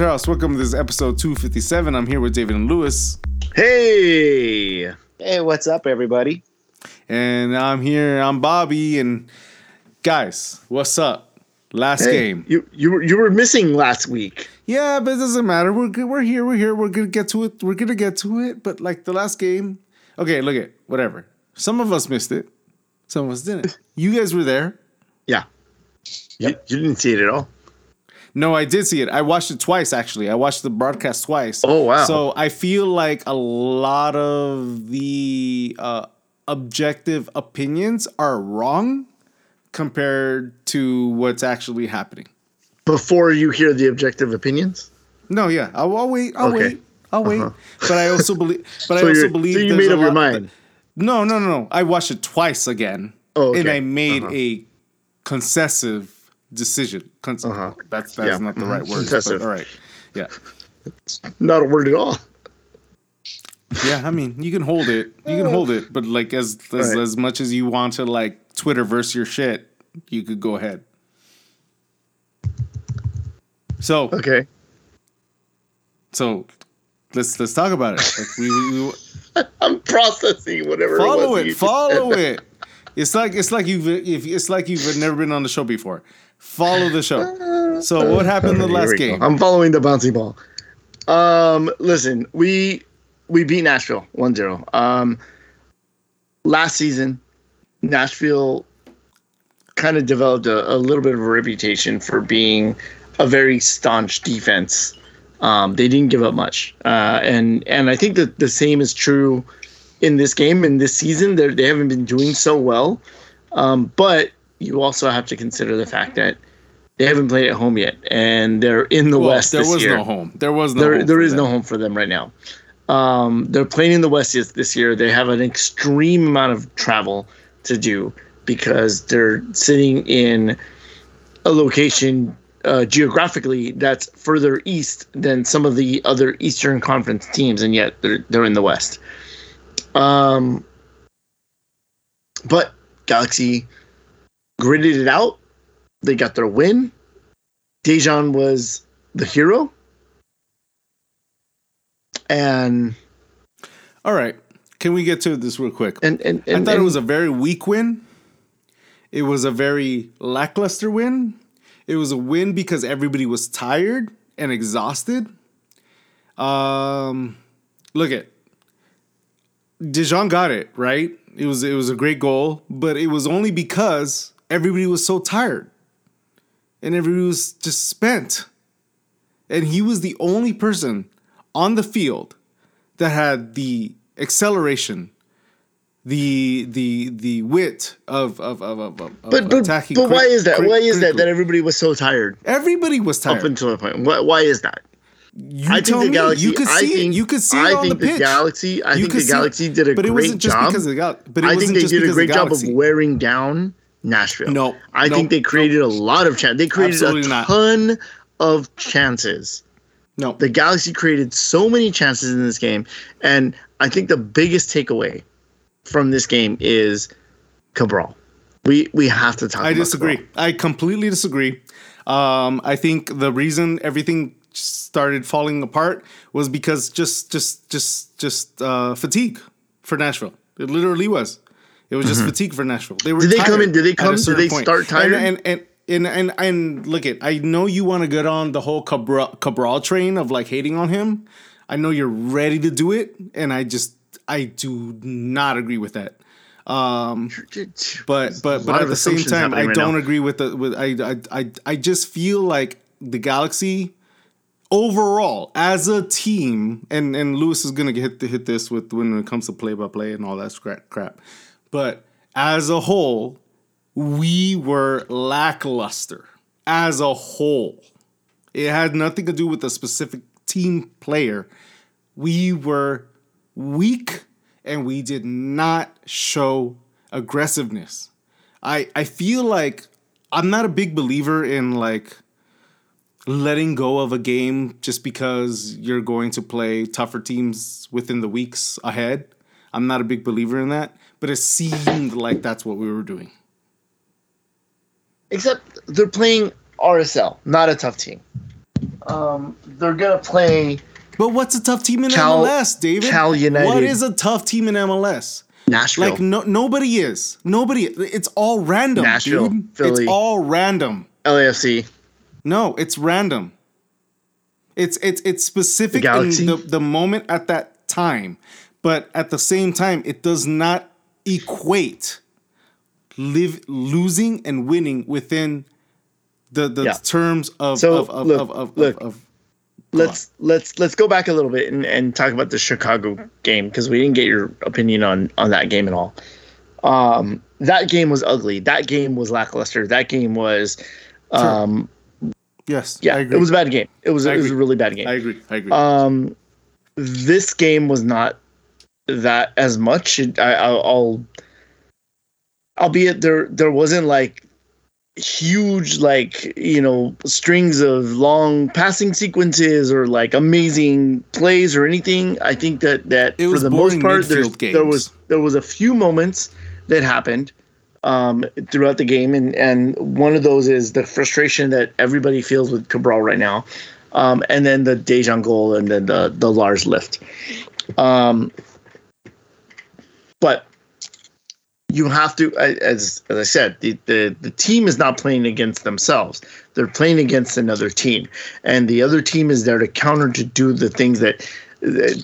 guys' house. Welcome to this episode 257. I'm here with David and Lewis. Hey. Hey, what's up, everybody? And I'm here, I'm Bobby. And guys, what's up? Last hey, game. You you were you were missing last week. Yeah, but it doesn't matter. We're good. We're here. We're here. We're gonna get to it. We're gonna get to it. But like the last game, okay, look at whatever. Some of us missed it. Some of us didn't. You guys were there. Yeah. Yep. You, you didn't see it at all. No, I did see it. I watched it twice actually. I watched the broadcast twice. Oh wow! So I feel like a lot of the uh, objective opinions are wrong compared to what's actually happening. Before you hear the objective opinions? No, yeah. I'll, I'll wait. I'll okay. wait. I'll wait. Uh-huh. But I also believe. But so I also believe. So you made up your mind. No, no, no, no. I watched it twice again, oh, okay. and I made uh-huh. a concessive decision. Cons- uh-huh. That's that's yeah. not the right word. But, all right. Yeah. not a word at all. Yeah, I mean, you can hold it. You can hold it, but like as as, right. as much as you want to like Twitter verse your shit, you could go ahead. So okay. So let's let's talk about it. Like we, we, we I'm processing whatever. Follow it. it follow it. It's like it's like you've if it's like you've never been on the show before. Follow the show. So what happened in the last game? Go. I'm following the bouncy ball. Um, listen, we we beat Nashville 1-0. Um, last season, Nashville kind of developed a, a, little bit of a reputation for being a very staunch defense. Um, they didn't give up much, uh, and and I think that the same is true in this game in this season. They they haven't been doing so well, um, but you also have to consider the fact that they haven't played at home yet, and they're in the well, West. There was year. no home. There was no. There, there is no home for them right now. Um, they're playing in the West this year. They have an extreme amount of travel to do because they're sitting in a location uh, geographically that's further east than some of the other Eastern Conference teams, and yet they're they're in the West. Um, but Galaxy gritted it out. They got their win. Dejan was the hero. And all right, can we get to this real quick? And, and, and I thought and, it was a very weak win. It was a very lackluster win. It was a win because everybody was tired and exhausted. Um, look at Dejan got it right. It was it was a great goal, but it was only because everybody was so tired, and everybody was just spent, and he was the only person on the field that had the acceleration, the the the wit of of of, of, of but, but, attacking. But why is that? why is that that everybody was so tired? Everybody was tired up until a point. Why, why is that? You I think the Galaxy. You could see think, it. You could see it I on think the pitch. The Galaxy. I you think the Galaxy did a great job but great it wasn't just job. Because of the Gal- but it I think they did a great job of wearing down Nashville. No, I no, think they created no. a lot of chances. They created Absolutely a ton not. of chances. No, the Galaxy created so many chances in this game, and I think the biggest takeaway from this game is Cabral. We we have to talk. I disagree. Cabral. I completely disagree. Um, I think the reason everything started falling apart was because just just just just uh, fatigue for Nashville. It literally was. It was just mm-hmm. fatigue for Nashville. They were. Did they come in? Did they come? Did they point. start tired? And and, and and and and look at. I know you want to get on the whole Cabral, Cabral train of like hating on him. I know you're ready to do it, and I just I do not agree with that. Um, but but but at the same time, I don't agree with the with I I I I just feel like the Galaxy overall as a team, and and Lewis is gonna hit hit this with when it comes to play by play and all that crap. But as a whole, we were lackluster as a whole. It had nothing to do with a specific team player. We were weak and we did not show aggressiveness. I I feel like I'm not a big believer in like letting go of a game just because you're going to play tougher teams within the weeks ahead. I'm not a big believer in that, but it seemed like that's what we were doing. Except they're playing RSL, not a tough team. Um, they're gonna play But what's a tough team in Cal- MLS, David? Cal United. What is a tough team in MLS? Nashville. Like no, nobody is. Nobody. It's all random, Nashville, dude. Philly. It's all random. LAFC. No, it's random. It's it's it's specific The in the, the moment at that time, but at the same time, it does not equate live losing and winning within the the Yeah. terms of So, of of, look, of, of, look. of, let's let's let's go back a little bit and, and talk about the Chicago game because we didn't get your opinion on on that game at all. Um, that game was ugly. That game was lackluster. That game was, um, yes. yeah, I agree. it was a bad game. It was I it was a really bad game. I agree. I agree. Um, this game was not that as much. It, I, I'll, I'll, albeit there there wasn't like huge like you know strings of long passing sequences or like amazing plays or anything. I think that that It for the most part midfield there was there was a few moments that happened um, throughout the game, and and one of those is the frustration that everybody feels with Cabral right now, um, and then the Dejan goal, and then the the Lars lift. Um, but you have to, as as I said, the, the the team is not playing against themselves; they're playing against another team, and the other team is there to counter to do the things that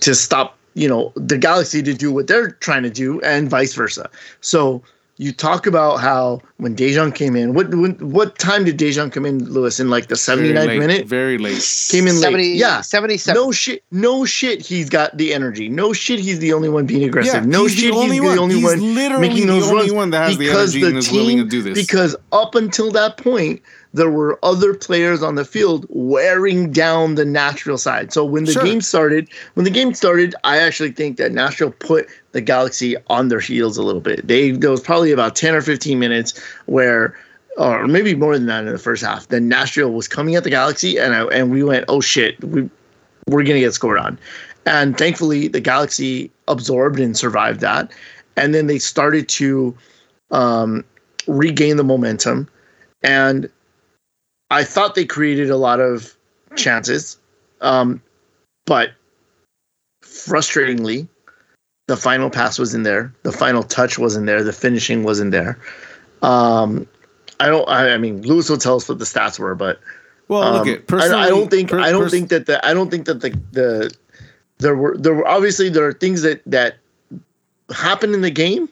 to stop you know the galaxy to do what they're trying to do and vice versa. So you talk about how when Dejan came in what when, what time did Dejan come in Lewis in like the very 79th late, minute Very late. came in 70, late yeah 77. no shit no shit he's got the energy no shit he's the only one being aggressive Yeah, no he's the shit only he's one. the only He's one literally making the only runs one that has the because energy and is willing to do this. because up until that point there were other players on the field wearing down the Nashville side. So when the Sure. game started, when the game started, I actually think that Nashville put the Galaxy on their heels a little bit. They there was probably about 10 or 15 minutes where or maybe more than that in the first half. Then Nashville was coming at the Galaxy and I, and we went, "Oh shit, we we're going to get scored on." And thankfully the Galaxy absorbed and survived that. And then they started to um, regain the momentum and I thought they created a lot of chances, um, but frustratingly, the final pass was in there, the final touch wasn't there, the finishing wasn't there. Um, I don't. I, I mean, Lewis will tell us what the stats were, but Well, um, look at I. I don't think. per- I don't pers- think that the. I don't think that the the there were there were obviously there are things that that happened in the game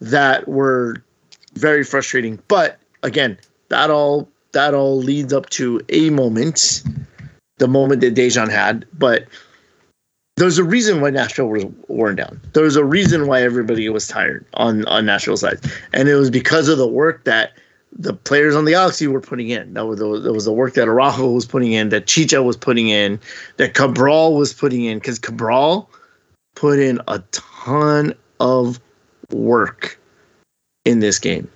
that were very frustrating. But again, that all that all leads up to a moment, the moment that Dejan had. But there's a reason why Nashville was worn down. There was a reason why everybody was tired on on Nashville side, and it was because of the work that the players on the Galaxy were putting in. That was the, that was the work that Araujo was putting in, that Chicha was putting in, that Cabral was putting in, because Cabral put in a ton of work in this game.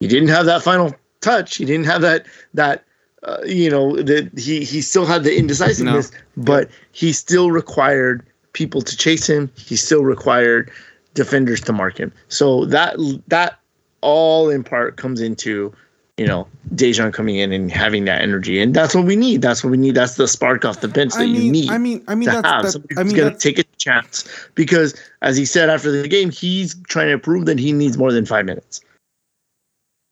He didn't have that final touch. He didn't have that that uh, you know that he he still had the indecisiveness, but he still required people to chase him. He still required defenders to mark him. So that that all in part comes into you know Dejan coming in and having that energy, and that's what we need. That's what we need. That's the spark off the bench that I mean, you need I mean, I mean, to that's, have. that, I mean, going to that's, take a chance because, as he said after the game, he's trying to prove that he needs more than five minutes,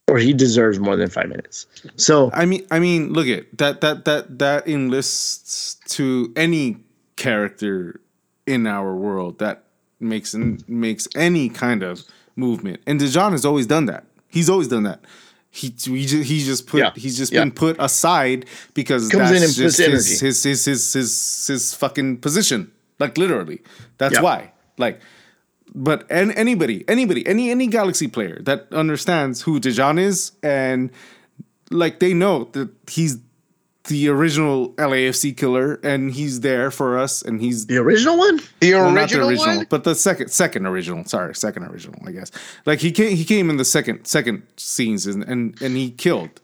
or he deserves more than five minutes. So I mean, I mean, look at that. That that that enlists to any character in our world that makes makes any kind of movement. And Dejan has always done that. He's always done that. He we just, he's just put Yeah. he's just Yeah. been put aside because Comes in that's just his, energy. his his his his his fucking position. Like literally, that's Yeah. why. Like, but and anybody, anybody, any any Galaxy player that understands who Dejan is and like they know that he's the original LAFC killer and he's there for us and he's the original one, The well, original, not the original, one? but the second second original. Sorry, second original. I guess like he came he came in the second second scenes and and, and he killed,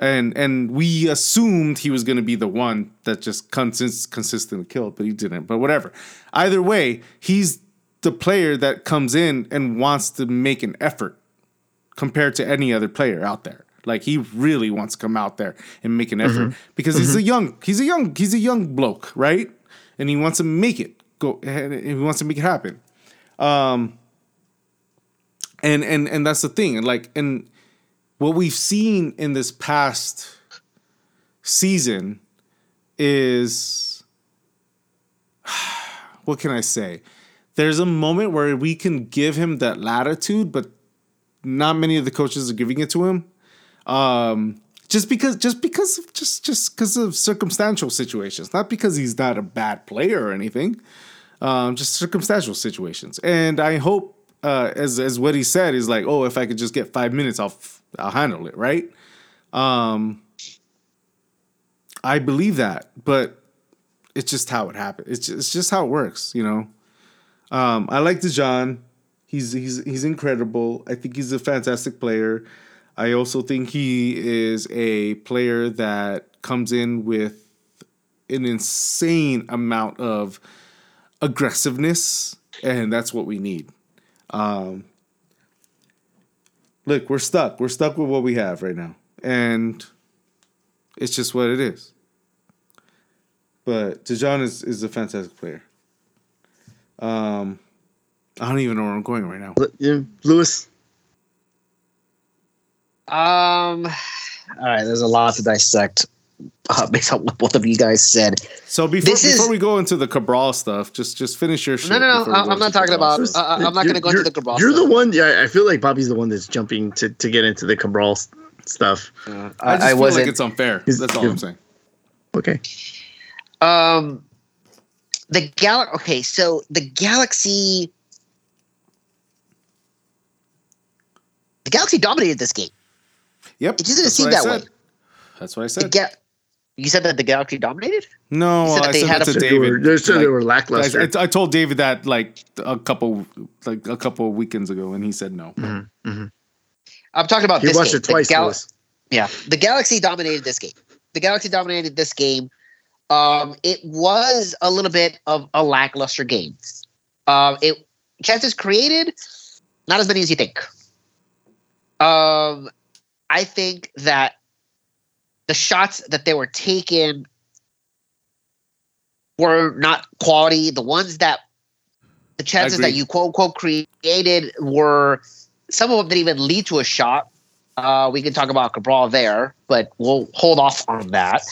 and and we assumed he was going to be the one that just consist, consistently killed, but he didn't. But whatever. Either way, he's the player that comes in and wants to make an effort compared to any other player out there. Like he really wants to come out there and make an effort mm-hmm. because he's mm-hmm. a young he's a young he's a young bloke, right? And he wants to make it go and he wants to make it happen. Um and and and that's the thing. And like and what we've seen in this past season is what can I say? There's a moment where we can give him that latitude, but not many of the coaches are giving it to him. Um, just because, just because, of, just just because of circumstantial situations, not because he's not a bad player or anything. Um, just circumstantial situations, and I hope, uh, as as what he said is like, oh, if I could just get five minutes, I'll I'll handle it, right? Um, I believe that, but it's just how it happens. It's just, it's just how it works, you know. Um, I like Dejan. He's he's he's incredible. I think he's a fantastic player. I also think he is a player that comes in with an insane amount of aggressiveness, and that's what we need. Um, look, we're stuck. We're stuck with what we have right now, and it's just what it is. But Dejan is, is a fantastic player. Um, I don't even know where I'm going right now. Yeah, Lewis. Um. All right, there's a lot to dissect uh, based on what both of you guys said. So before this before is, we go into the Cabral stuff, just just finish your. No, no, no. I'm not talking about. Uh, I'm not going to go into the Cabral. You're stuff. the one. Yeah, I feel like Bobby's the one that's jumping to to get into the Cabral stuff. Uh, I just I feel like it's unfair. That's all I'm saying. Okay. Um, the gal. Okay, so the Galaxy. The Galaxy dominated this game. Yep. It just didn't seem that way. That's what I said. Ga- you said that the Galaxy dominated. No, well, I said that to David. They, said like, they were lackluster. I, I, told David that like a couple, like a couple of weekends ago, and he said no. Mm-hmm. Mm-hmm. I'm talking about. He this watched game. it twice. Gal- yeah, the Galaxy dominated this game. The Galaxy dominated this game. Um, it was a little bit of a lackluster game. Um, it chances created, not as many as you think. Um, I think that the shots that they were taking were not quality. The ones that the chances that you quote unquote created were some of them didn't even lead to a shot. Uh, we can talk about Cabral there, but we'll hold off on that.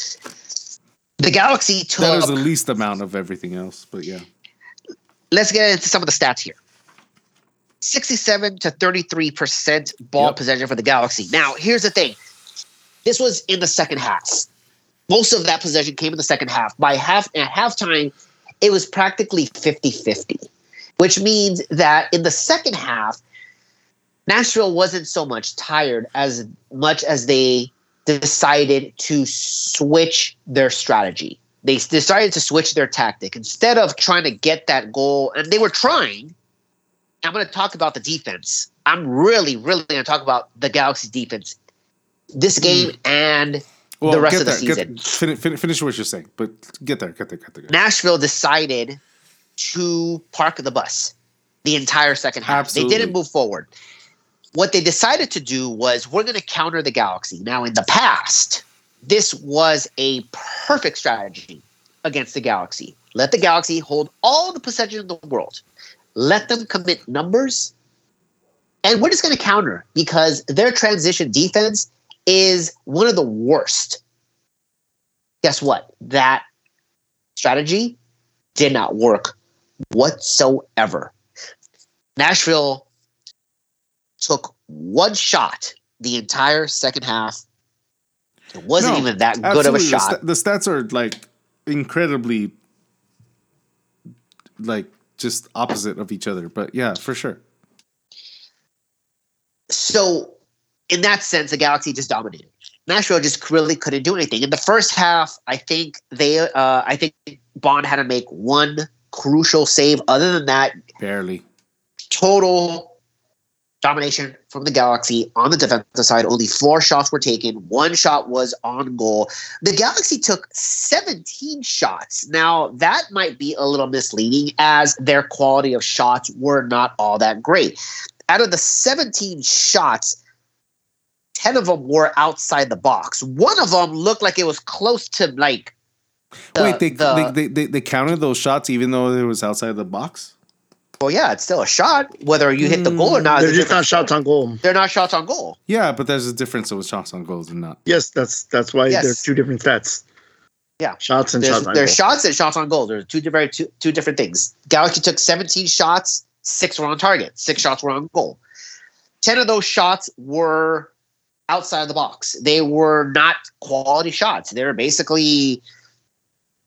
The Galaxy took. That is the least amount of everything else, but yeah. Let's get into some of the stats here. 67 to 33% ball yep. possession for the Galaxy. Now, here's the thing. This was in the second half. Most of that possession came in the second half. By half at halftime, it was practically 50-50, which means that in the second half, Nashville wasn't so much tired as much as they decided to switch their strategy. They decided to switch their tactic. Instead of trying to get that goal, and they were trying, I'm going to talk about the defense. I'm really, really going to talk about the Galaxy defense this hmm. game mm. and well, the rest of the there, season. Get, finish, finish what you're saying, but get there, get there, get there. Nashville decided to park the bus the entire second half. Absolutely. They didn't move forward what they decided to do was we're going to counter the Galaxy. Now, in the past, this was a perfect strategy against the Galaxy. Let the Galaxy hold all the possession in the world. Let them commit numbers. And we're just going to counter because their transition defense is one of the worst. Guess what? That strategy did not work whatsoever. Nashville took one shot the entire second half. It wasn't no, even that good of a shot. The, st- the stats are like incredibly like just opposite of each other, but yeah, for sure. So, in that sense, the Galaxy just dominated. Nashville just really couldn't do anything. In the first half, I think they, uh, I think Bond had to make one crucial save. Other than that, barely. Total domination from the Galaxy on the defensive side. Only four shots were taken. One shot was on goal. The Galaxy took 17 shots. Now, that might be a little misleading as their quality of shots were not all that great. Out of the 17 shots, 10 of them were outside the box. One of them looked like it was close to like. The, Wait, they, the, they, they, they counted those shots even though it was outside the box? Well, yeah, it's still a shot. Whether you hit the goal or not, they're just not shots on goal. They're not shots on goal. Yeah, but there's a difference with shots on goals and not. Yes, that's that's why yes. there's two different stats. Yeah, shots and there's, shots. On there's goal. shots and shots on goal. There's two different two, two different things. Galaxy took 17 shots, six were on target, six shots were on goal. Ten of those shots were outside of the box. They were not quality shots. They were basically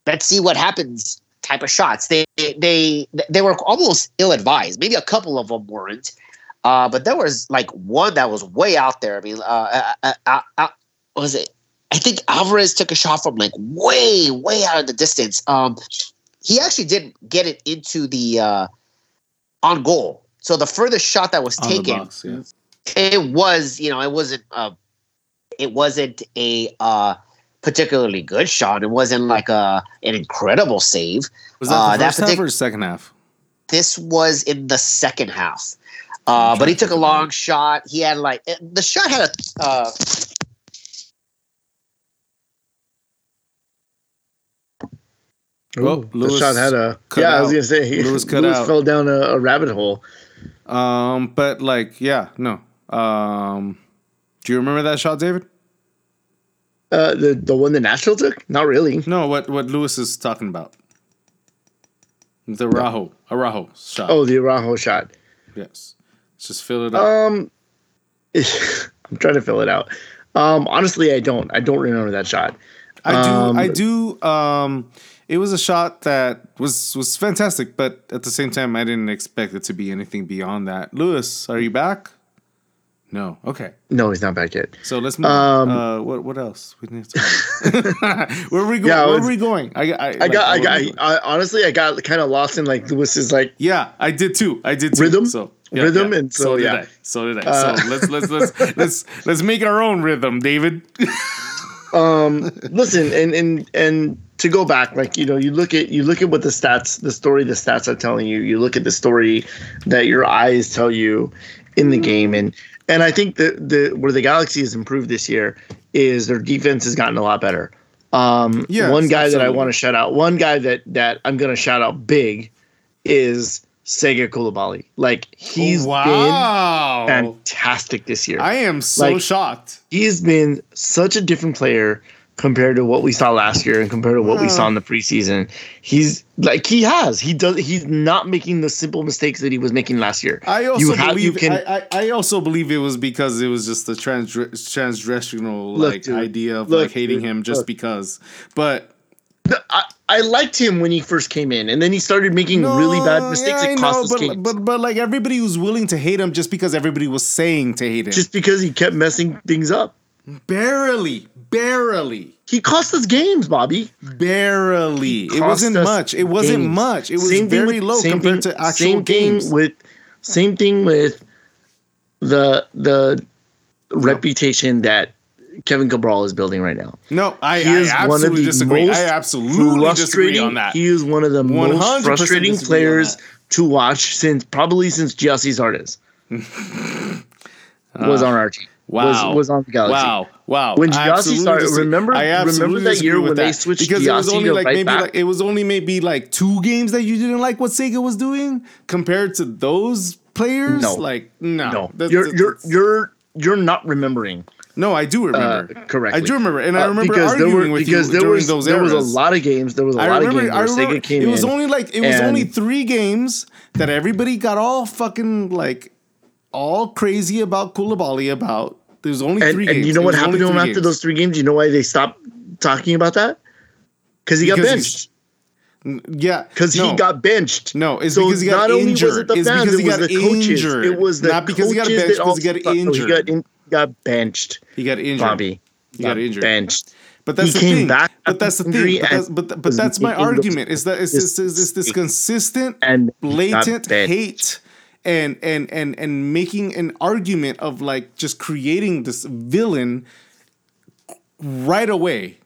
let's see what happens type of shots. They they they were almost ill advised. Maybe a couple of them weren't, uh, but there was like one that was way out there. I mean, uh, uh, uh, uh was it? I think Alvarez took a shot from like way way out of the distance. Um, he actually didn't get it into the uh, on goal. So the furthest shot that was taken, box, yeah. it was you know it wasn't uh, it wasn't a uh, particularly good shot. It wasn't like a an incredible save. Was that uh, the first that partic- half or second half? This was in the second half. Uh, but he took a long shot. He had like the shot had a. Uh, Oh, the shot had a. Yeah, out. I was gonna say he, Lewis, cut Lewis out. fell down a, a, rabbit hole. Um, but like, yeah, no. Um, do you remember that shot, David? Uh, the the one that Nashville took? Not really. No, what what Lewis is talking about. The Araujo, Araujo shot. Oh, the Araujo shot. Yes. Let's just fill it out. Um, I'm trying to fill it out. Um, honestly, I don't. I don't remember that shot. I do. Um, I do. Um, it was a shot that was was fantastic, but at the same time, I didn't expect it to be anything beyond that. Lewis, are you back? No. Okay. No, he's not back yet. So let's move. Um, uh, what what else? We need to Where are we going? Yeah, Where are we going? I I, I like, got I got I, honestly I got kind of lost in like Lewis's like Yeah, I did too. I did too. Rhythm. So yeah, rhythm yeah. and so, so yeah. I. So did I. Uh, so let's let's let's let's let's make our own rhythm, David. um listen and and and to go back like you know you look at you look at what the stats the story the stats are telling you you look at the story that your eyes tell you in the game and and I think that the where the Galaxy has improved this year is their defense has gotten a lot better. Um, yes, one guy absolutely. that I want to shout out, one guy that that I'm going to shout out big is Sega Coulibaly. Like he's wow. been fantastic this year. I am so like, shocked. He's been such a different player compared to what we saw last year and compared to what we saw uh-huh. in the preseason. He's like he has. He does he's not making the simple mistakes that he was making last year. I also you believe you can, I, I, also believe it was because it was just the trans transgressional like dude, idea of look, like hating dude, him just look. because. But I, I liked him when he first came in, and then he started making no, really bad mistakes yeah, cost know, but, but but like everybody was willing to hate him just because everybody was saying to hate him, just because he kept messing things up. Barely, barely. He cost us games, Bobby. Barely. It wasn't much. It wasn't games. much. It was same very with, low compared thing, to actual same games. Thing with same thing with the the reputation that Kevin Cabral is building right now. No, I, he is I absolutely one of the disagree. I absolutely disagree on that. He is one of the most frustrating players to watch since probably since Gyasi Zardes was uh, on our team. Wow. Was, was on the Galaxy. Wow. Wow. When Gyasi started, remember, remember that year when they switched because Gyasi it was only like right maybe back? like it was only maybe like two games that you didn't like what Sega was doing compared to those players. No, like no, no. That's, you're that's, you're you're you're not remembering. No, I do remember. Uh, correctly. I do remember, and I uh, remember uh, arguing were, with because you there was, those There eras. was a lot of games. There was a I lot remember, of games where Sega came in. It was only like it was only three games that everybody got all fucking like all crazy about Coulibaly about there's only and, three and games. you know what happened to him after those three games? You know why they stopped talking about that? Because he got benched. Yeah, because no. he got benched. No, it's so because he got not injured. Only was it the fans, it, was the coaches. Injured. It was the not because he got benched. Because he got injured. he got, in, got benched. He got injured. Bobby. He got, got injured. Benched. But that's he the thing. Back but that's the thing. But that's, but, but that's my argument. Is that it's, it's, it's, it's this consistent, and blatant hate and and and and making an argument of like just creating this villain right away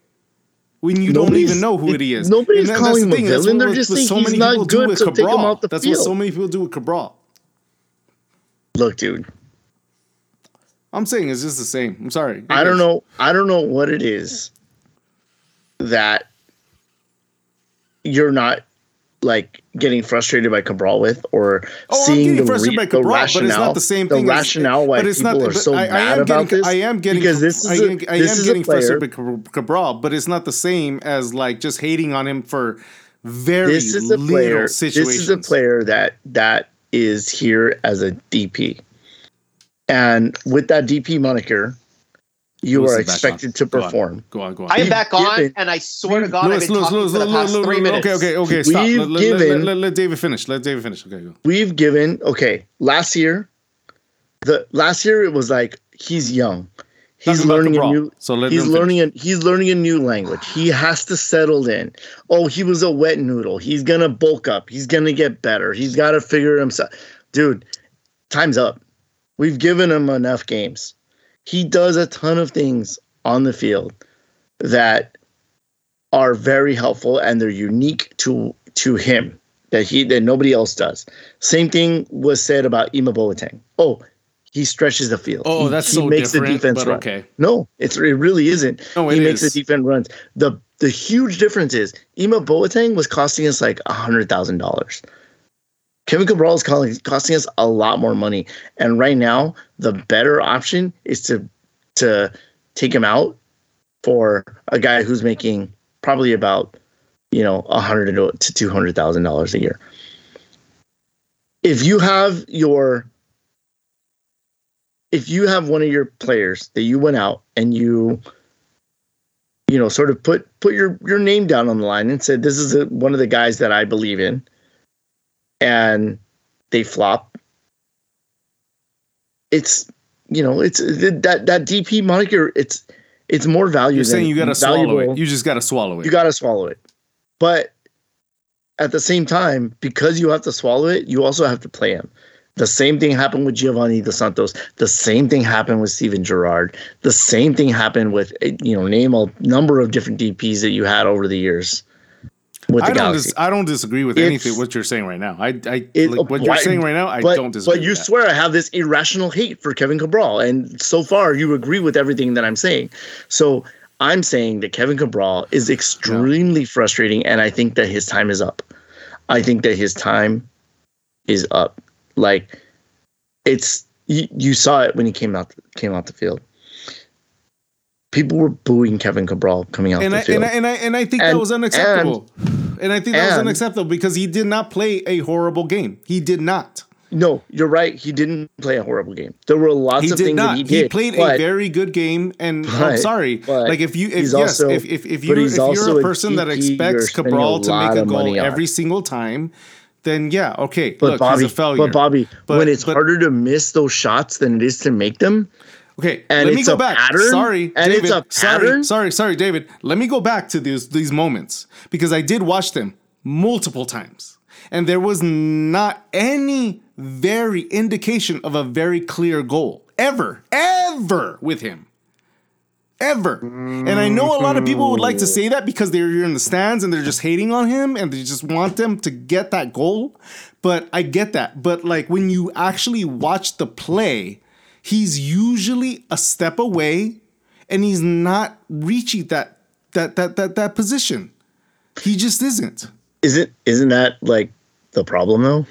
when you nobody's, don't even know who it is. Nobody's calling him a villain. They're just saying so he's not good to take him off the That's field. what so many people do with Cabral. Look, dude. I'm saying it's just the same. I'm sorry. I don't know. I don't know what it is that you're not like getting frustrated by Cabral with, or Oh, seeing the, frustrated re- by Cabral, the but it's not rationale, the same the thing as- rationale why but it's people not. are so I, I mad am about getting, this. I am getting because this I is am, a, I this am is getting frustrated by Cabral, but it's not the same as like just hating on him for very This is a little player. This is a player that that is here as a DP, and with that DP moniker, you Lewis are expected on. to Go on. perform. Go on, go on. I am back on, given- and I swear to God, I've been Lewis, talking Lewis, for the past Lewis, three minutes. Okay, okay, okay. Stop. We've Let, let- given- let, let, let David finish. Let David finish. Okay, go. We've given okay. Last year, the last year it was like he's young. He's Talking learning a new. So let he's learning a he's learning a new language. He has to settle in. Oh, he was a wet noodle. He's gonna bulk up. He's gonna get better. He's got to figure himself. Dude, time's up. We've given him enough games. He does a ton of things on the field that are very helpful and they're unique to to him that he that nobody else does. Same thing was said about Ima Boateng. Oh, he stretches the field. Oh, He- that's he so makes the defense but run. okay. No, it's it really isn't. No, he it makes is. the defense runs. The the huge difference is Ima Boateng was costing us like a hundred thousand dollars. Kevin Cabral is costing us a lot more money, and right now the better option is to to take him out for a guy who's making probably about you know a hundred to two hundred thousand dollars a year. If you have your if you have one of your players that you went out and you you know sort of put put your your name down on the line and said this is a, one of the guys that I believe in and they flop it's you know it's that that DP moniker it's it's more value You're saying you got to swallow it. You just got to swallow it. You got to swallow it. But at the same time, because you have to swallow it, you also have to play him. The same thing happened with Giovanni Dos Santos. The same thing happened with Steven Gerrard. The same thing happened with eh, you know name a number of different DPs that you had over the years with the I don't. Galaxy. Dis- I don't disagree with It's- anything what you're saying right now. I, I It- like what you're saying right now. I but, don't disagree. But you with that. swear I have this irrational hate for Kevin Cabral, and so far you agree with everything that I'm saying. So I'm saying that Kevin Cabral is extremely frustrating, and I think that his time is up. I think that his time is up. Like it's you, you saw it when he came out came out the field. People were booing Kevin Cabral coming out and the I, field. and I and I and I think that was unacceptable. And, I think that was unacceptable because he did not play a horrible game. He did not. no, you're right. He didn't play a horrible game. There were lots He of things not. that he He, did. played a very good game, and I'm sorry. but Like if you, if yes, also- if if, if you if you're a a person that expects Cabral to make a goal every single time, then yeah, okay. But look, Bobby, he's a failure. but Bobby, But- when it's but- harder to miss those shots than it is to make them, Okay, And let me go back. pattern? Sorry, And David. it's a sorry, pattern? sorry, sorry, David. Let me go back to these these moments because I did watch them multiple times, and there was not any very indication of a very clear goal ever, ever with him. Ever. And I know a lot of people would like to say that because they're in the stands and they're just hating on him and they just want them to get that goal. But I get that. But like when you actually watch the play, he's usually a step away and he's not reaching that that that that that position. He just isn't. isn't isn't that like the problem though?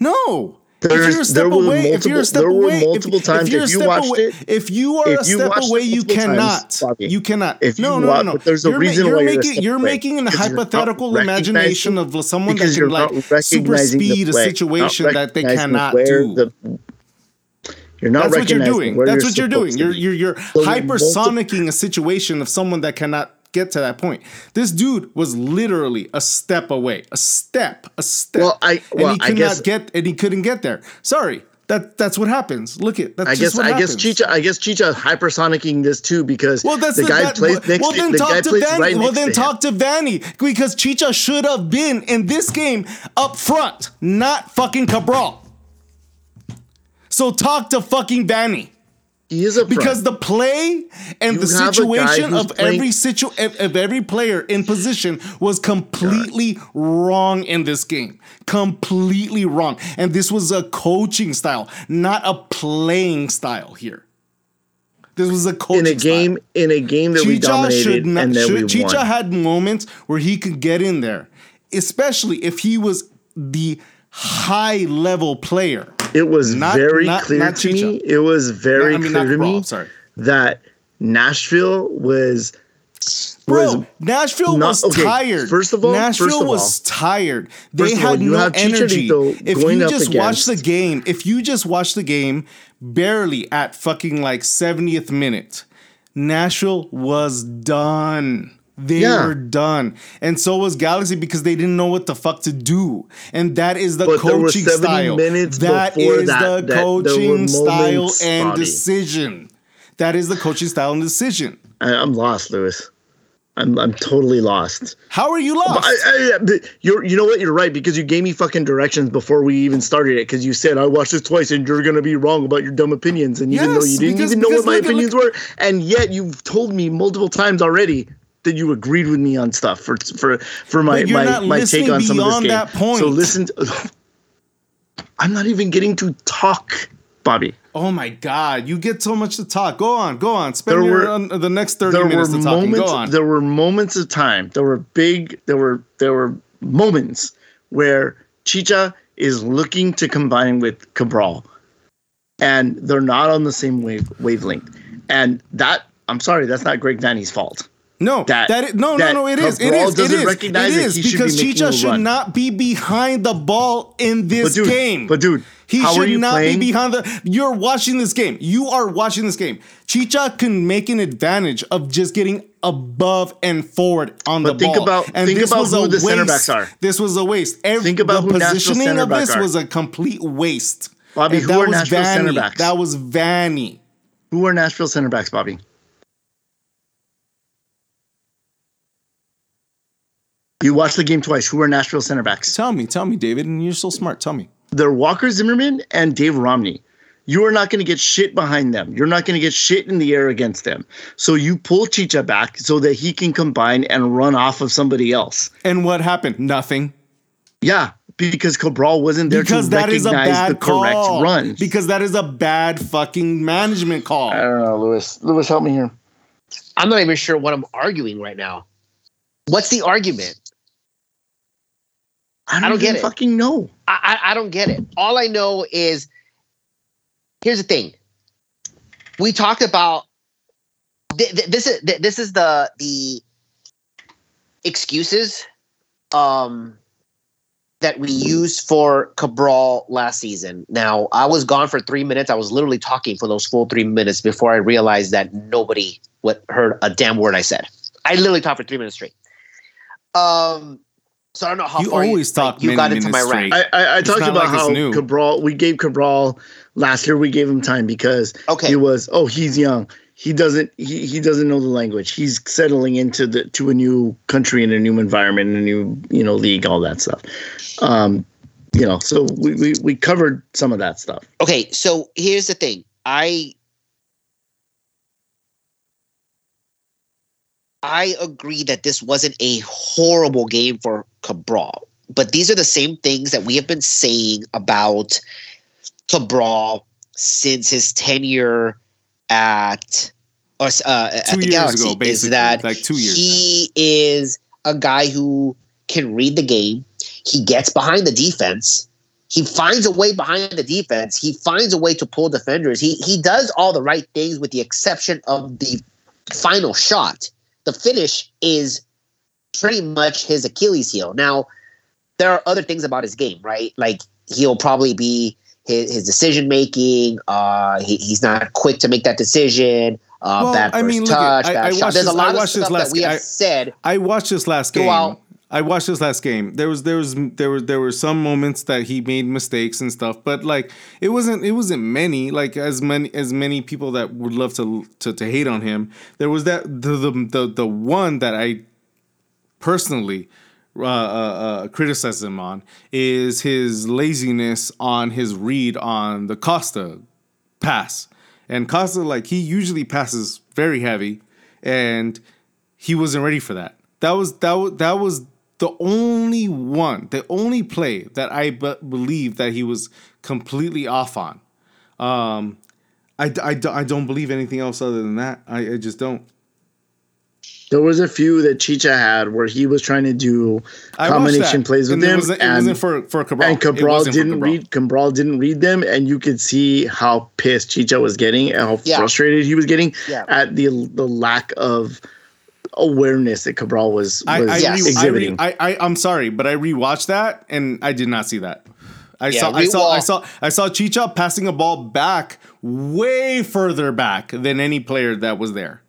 No. There's- if you're a step there were away, if you're a multiple- step there were away, multiple if, times if you're if you watched away, it- if you are if a step away, you times, cannot. Bobby, you cannot. if no, you no, wa- no, no. there's a you're ma- reason you're why you're a making you're away, making a because you're not hypothetical imagination of someone that can like super speed a situation that they cannot where do. the- you're not That's what you're doing. That's what you're doing. You're you're you're So hypersonicking a situation of someone that cannot get to that point. This dude was literally a step away, a step, a step. Well, I- well, and he I could guess- not get, and he couldn't get there. Sorry, that that's what happens. Look at that's I just guess what I happens. guess Chicha I guess Chicha hypersonicking this too because Well, that's the the, guy that, plays well, next well, to then the talk guy to Vanney. right well, then to him. talk to Vanney because Chicha should have been in this game up front, not fucking Cabral. So talk to fucking Vanney. He is a because the play and You the have a guy situation of playing- every situ of, every player in position was completely wrong in this game. Completely wrong. And this was a coaching style, not a playing style here. This was a coaching in a game style. in a game that we Chicha dominated should not. and that should, we Chicha won. had moments where he could get in there, especially if he was the high level player. It was Not- very not- clear not to me. It was very I mean, clear to me sorry. that Nashville was Bro, was Nashville not- was okay, tired. first of all- Nashville of was tired. They of all, had no energy. If you just watch the game, if you just watch the game, barely at fucking like 70th minute, Nashville was done. They Yeah. were done. And so was Galaxy because they didn't know what the fuck to do. And that is the But coaching style. that is that the that coaching style and decision. That is the coaching style and decision. I, I'm lost, Lewis. I'm I'm totally lost. How are you lost? I, I, you're you know what you're right because you gave me fucking directions before we even started it because you said I watched this twice and you're gonna be wrong about your dumb opinions and even though Yes, you didn't because- even know what my look opinions were and yet you've told me multiple times already that you agreed with me on stuff for for for my my, my take on some of this game. that point. So listen. To, I'm not even getting to talk, Bobby. Oh my God! You get so much to talk. Go on, go on. Spend There your, were- uh, the next thirty there were minutes to talking. moments Go on. there were moments of time there were big there were there were moments where chicha is looking to combine with cabral and they're not on the same wave wavelength and that i'm sorry that's not greg vanney's fault no, that- that, is, no, that no, no. It is. It is. It is. it is should be because Chicha should not be behind the ball in this but dude game. but dude He should you not playing? be behind the. You're watching this game. You are watching this game. Chicha can make an advantage of just getting above and forward on But the think ball. about- and think this about was who a the center backs are. This was a waste. Every, Think about the who positioning center of this are. was a complete waste. Bobby, And who that are Nashville center Vanney. backs? That was Vanney. who are nashville center backs bobby you watched the game twice who are nashville center backs Tell me, tell me, David, and you're so smart. Tell me. they're Walker Zimmerman and Dave Romney. You are not going to get shit behind them. You're not going to get shit in the air against them. So you pull Chicha back so that he can combine and run off of somebody else. And what happened? Nothing. Yeah, because Cabral wasn't there Because to that is a bad the correct call. runs. Because that is a bad fucking management call. I don't know, Lewis. Lewis, help me here. I'm not even sure what I'm arguing right now. What's the argument? I don't, I don't get it. fucking know. I, I I don't get it. All I know is here's the thing. We talked about th- th- this is th- this is the the excuses um that we used for Cabral last season. Now, I was gone for 3 minutes. I was literally talking for those full 3 minutes before I realized that nobody what heard a damn word I said. I literally talked for 3 minutes straight. Um so I don't know how You far always like, talk you got into my minutes rant. straight. I, I, I talked about like how. Cabral, we gave Cabral last year, we gave him time because Okay. he was, oh, he's young. He doesn't he, he doesn't know the language. He's settling into the to a new country and a new environment, and a new, you know, league, all that stuff. Um, you know, so we, we we covered some of that stuff. Okay, so here's the thing. I I agree that this wasn't a horrible game for Cabral, but these are the same things that we have been saying about Cabral since his tenure at or uh, at Two the years Galaxy. ago, is basically, that like two years he is a guy who can read the game. He gets behind the defense. He finds a way behind the defense. He finds a way to pull defenders. He he does all the right things with the exception of the final shot. The finish is pretty much his Achilles heel. Now, there are other things about his game, right? Like he'll probably be his, his decision making. Uh, he, he's not quick to make that decision. Uh, Well, bad I mean, touch, at- I- bad I There's a this- I lot of stuff last that we have I- said. I watched this last game. I watched this last game. There was there was there were there were some moments that he made mistakes and stuff, but like it wasn't it wasn't many like as many as many people that would love to to, to hate on him. There was that the the the, the one that I personally uh, uh, uh, on is his laziness on his read on the Costa pass. And Costa, like he usually passes very heavy, and he wasn't ready for that. That was that was that was the only one, the only play that I be- believe that he was completely off on. Um, I, I, I don't believe anything else other than that. I, I just don't. There was a few that Chicha had where he was trying to do combination plays with and them, wasn't, and, wasn't for for Cabral. and Cabral didn't read Cabral didn't read them, and you could see how pissed Chicha was getting and how yeah. frustrated he was getting yeah. at the the lack of awareness that Cabral was, was I, I yes. exhibiting. I, I, I, am sorry, but I rewatched that and I did not see that. I yeah, saw I saw I saw I saw Chicha passing a ball back way further back than any player that was there.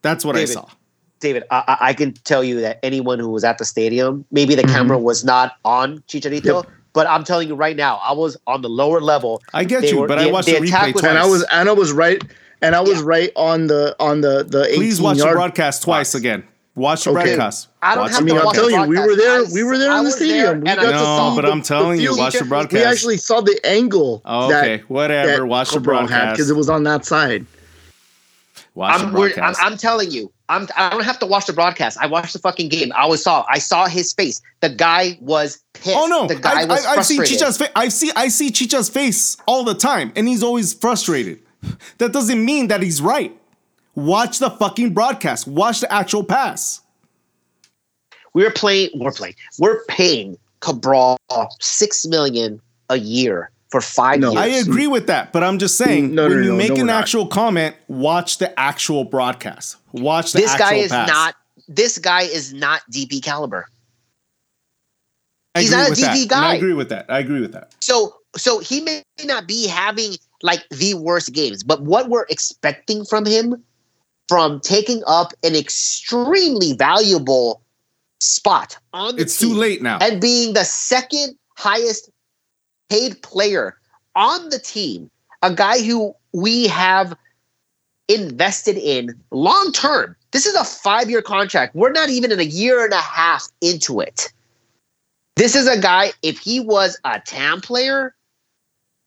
That's what David, I saw. David, I, I, can tell you that anyone who was at the stadium, maybe the mm-hmm. camera was not on Chicharito, yep. but I'm telling you right now, I was on the lower level. I get you, were, but the, I watched the, the replay twice. And I was and I was right and I was yeah. right on the on the the. Please watch the broadcast twice box. again. Watch the okay. broadcast. I don't watch have I mean, I'm telling you, we were there. We were there in the stadium. We no, but I'm telling you, watch the broadcast. We actually saw the angle. Oh, okay, that, whatever. That watch the broadcast because it was on that side. Watch I'm, the broadcast. I'm, I'm, telling you, I'm, I don't have to watch the broadcast. I watched the fucking game. I always saw. I saw his face. The guy was pissed. Oh no, the guy I, was I, I've seen. Chicha's face. I see. I see Chicha's face all the time, and he's always frustrated. That doesn't mean that he's right. Watch the fucking broadcast. Watch the actual pass. We're playing. We're playing. We're paying Cabral six million a year for five no, years. I agree with that, but I'm just saying no, when no, you no, make an not. actual comment, watch the actual broadcast. Watch the this actual guy is pass. not. This guy is not DP caliber. I He's not a with DP that. guy. I agree with that. I agree with that. So so he may not be having like the worst games, but what we're expecting from him from taking up an extremely valuable spot on the It's team too late now. and being the second highest paid player on the team, a guy who we have invested in long term. This is a five year contract. We're not even in a year and a half into it. This is a guy, if he was a TAM player,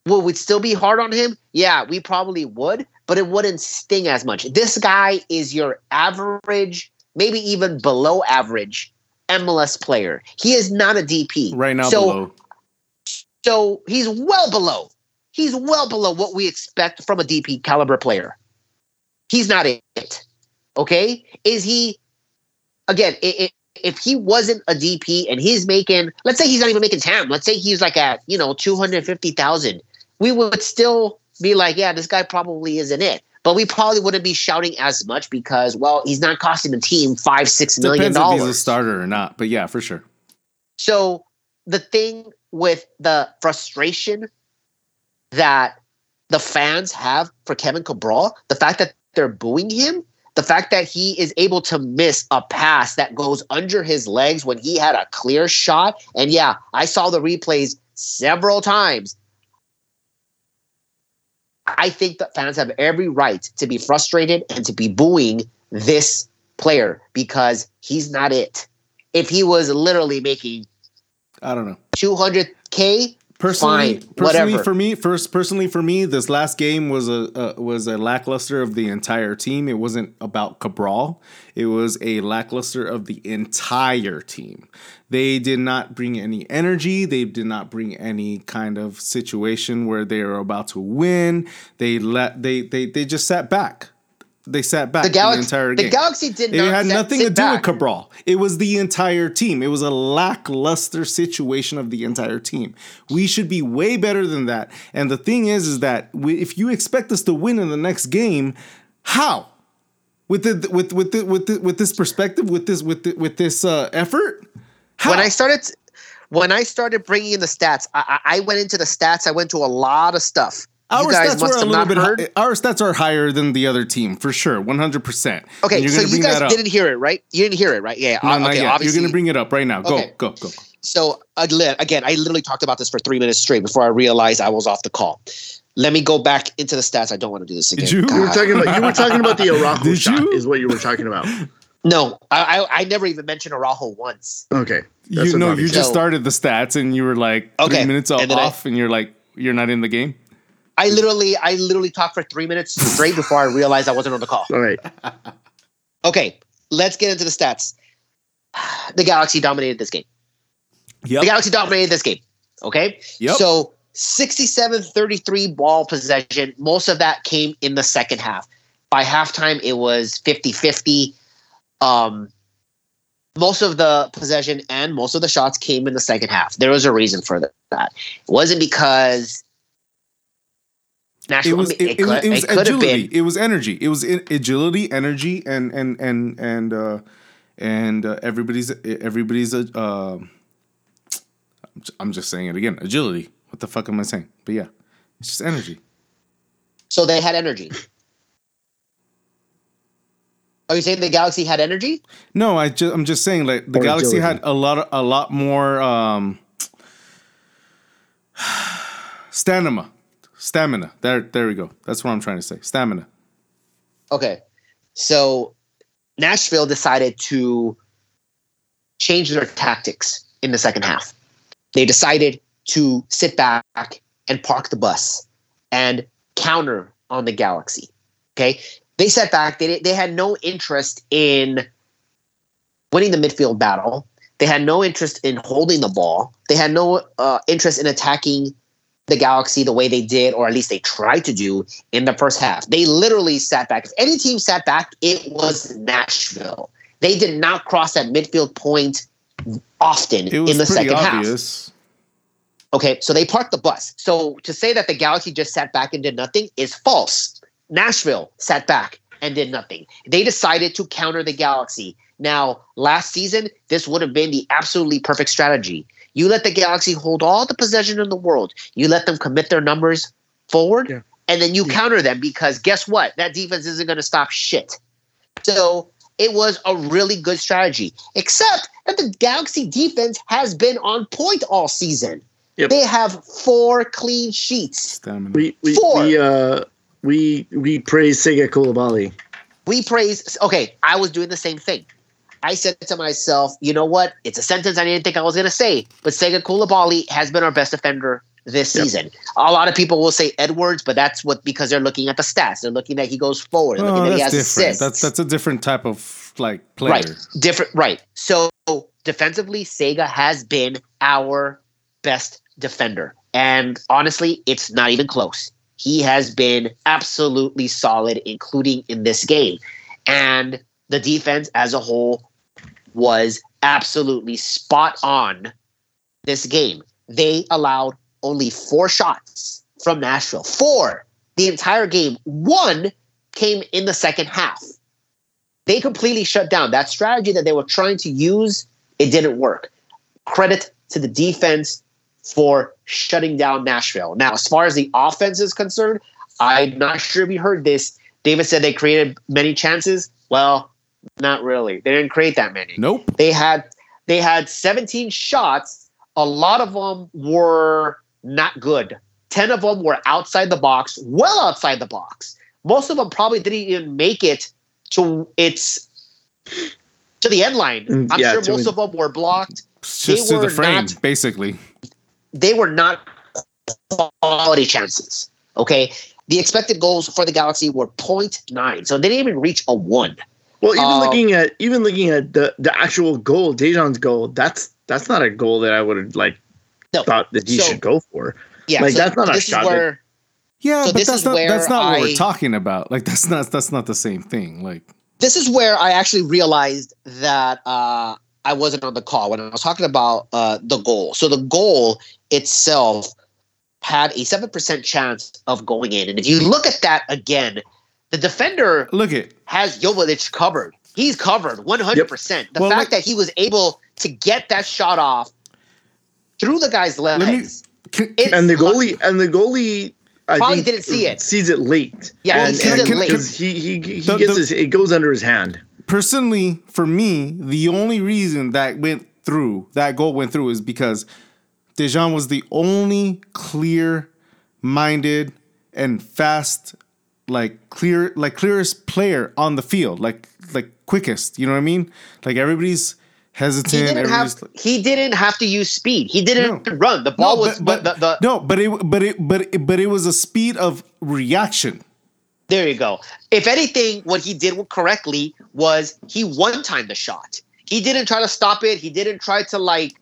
would we still be hard on him? Yeah, we probably would, but it wouldn't sting as much. This guy is your average, maybe even below average MLS player. He is not a DP. Right now, so, below. So he's well below. He's well below what we expect from a DP caliber player. He's not it. Okay? Is he, again, it, it, if he wasn't a DP and he's making, let's say he's not even making TAM, let's say he's like at, you know, 250,000, we would still be like, yeah, this guy probably isn't it. But we probably wouldn't be shouting as much because, well, he's not costing the team five, six million Depends dollars. if he's a starter or not, but yeah, for sure. So the thing with the frustration that the fans have for Kevin Cabral, the fact that they're booing him, the fact that he is able to miss a pass that goes under his legs when he had a clear shot. And yeah, I saw the replays several times. I think that fans have every right to be frustrated and to be booing this player because he's not it. If he was literally making I don't know. 200k Personally, Fine, personally whatever. for me, first personally for me, this last game was a uh, was a lackluster of the entire team. It wasn't about Cabral. It was a lackluster of the entire team. They did not bring any energy. They did not bring any kind of situation where they were about to win. They let they they they just sat back. They sat back the, the, Galaxy, entire the. Galaxy did It not had nothing to do back. with Cabral. It was the entire team. It was a lackluster situation of the entire team. We should be way better than that. And the thing is, is that we, if you expect us to win in the next game, how? With the with with the, with the, with this perspective, with this with the, with this uh, effort, how? when I started when I started bringing in the stats, I I went into the stats. I went to a lot of stuff. Our stats must were a little not bit. heard. Hi- our stats are higher than the other team for sure, one hundred percent. Okay, so you guys didn't hear it, right? You didn't hear it, right? Yeah. No, uh, not okay, yet. You're gonna bring it up right now. Go, Okay. go, go. So again, again, I literally talked about this for three minutes straight before I realized I was off the call. Let me go back into the stats. I don't want to do this again. Did you? You were talking about you were talking about the Araujo Did shot you? is what you were talking about. No, I, I I never even mentioned Araujo once. Okay. That's you know, you just So- started the stats and you were like three Okay, minutes and then I- off, and you're like, you're not in the game. I literally I literally talked for three minutes straight before I realized I wasn't on the call. All right. Okay, let's get into the stats. The Galaxy dominated this game. Yep. The Galaxy dominated this game. Okay. Yep. So 67-33 ball possession. Most of that came in the second half. By halftime, it was 50-50. Um, most of the possession and most of the shots came in the second half. There was a reason for that. It wasn't because Nashville. It was. It, it, could, it was it agility. It was energy. It was agility, energy, and and and and uh, and uh, everybody's everybody's. Uh, I'm just saying it again. Agility. What the fuck am I saying? But yeah, it's just energy. So they had energy. Are you saying the Galaxy had energy? No, I just I'm just saying like the or Galaxy agility. had a lot of, a lot more um, stamina. Stamina. There there we go. That's what I'm trying to say. Stamina. Okay. So Nashville decided to change their tactics in the second half. They decided to sit back and park the bus and counter on the Galaxy. Okay they sat back. They they had no interest in winning the midfield battle. They had no interest in holding the ball. They had no uh, interest in attacking the Galaxy the way they did, or at least they tried to do in the first half. They literally sat back. If any team sat back, it was Nashville. They did not cross that midfield point often in the second obvious. half. Okay, so they parked the bus. So to say that the Galaxy just sat back and did nothing is false. Nashville sat back and did nothing. They decided to counter the Galaxy. Now, last season, this would have been the absolutely perfect strategy. You let the Galaxy hold all the possession in the world. You let them commit their numbers forward, yeah. and then you yeah. counter them because guess what? That defense isn't going to stop shit. So it was a really good strategy, except that the Galaxy defense has been on point all season. Yep. They have four clean sheets. We, we, four. We, uh, we we praise Sega Coulibaly. We praise. Okay, I was doing the same thing. I said to myself, you know what? It's a sentence I didn't think I was going to say, but Sega Coulibaly has been our best defender this yep. season. A lot of people will say Edwards, but that's what because they're looking at the stats. They're looking that he goes forward. They're oh, looking that he has different. assists. That's that's a different type of like player. Right. Different. Right. So defensively, Sega has been our best defender, and honestly, it's not even close he has been absolutely solid, including in this game. And the defense as a whole was absolutely spot on this game. They allowed only four shots from Nashville. Four the entire game. One came in the second half. They completely shut down that strategy that they were trying to use. It didn't work. Credit to the defense for shutting down Nashville. Now, as far as the offense is concerned, I'm not sure if you heard this. David said they created many chances. Well, not really. They didn't create that many. Nope. They had they had 17 shots. A lot of them were not good. 10 of them were outside the box, well outside the box. Most of them probably didn't even make it to its to the end line. Mm, I'm yeah, sure most of them were blocked. Just they to the frame, not, basically they were not quality chances. Okay. The expected goals for the Galaxy were 0.9. So they didn't even reach a one. Well, even um, looking at even looking at the, the actual goal, Dejan's goal, that's that's not a goal that I would have like no. thought that he so, should go for. Yeah, like so that's not a shot. Where, that, yeah, so but that's not that's not I, what we're talking about. Like that's not that's not the same thing. Like this is where I actually realized that uh, I wasn't on the call when I was talking about uh, the goal. So the goal itself had a seven percent chance of going in, and if you look at that again, the defender look at has Joveljic covered. He's covered one hundred percent. The well, fact that he was able to get that shot off through the guy's legs, me, can, and the goalie and the goalie I probably didn't see it. Sees it late. Yeah, and, he sees it late. He he, he the, gets the, his, it goes under his hand personally, for me, the only reason that went through, that goal went through, is because Dejan was the only clear minded and fast, like clear, like clearest player on the field, like like quickest. You know what I mean? Like everybody's hesitant. He didn't, have, he didn't have to use speed. He didn't no. run. The ball no, was but, but the, the, no, but it but it but it, but it was a speed of reaction. There you go. If anything, what he did correctly was he one time the shot. He didn't try to stop it. He didn't try to like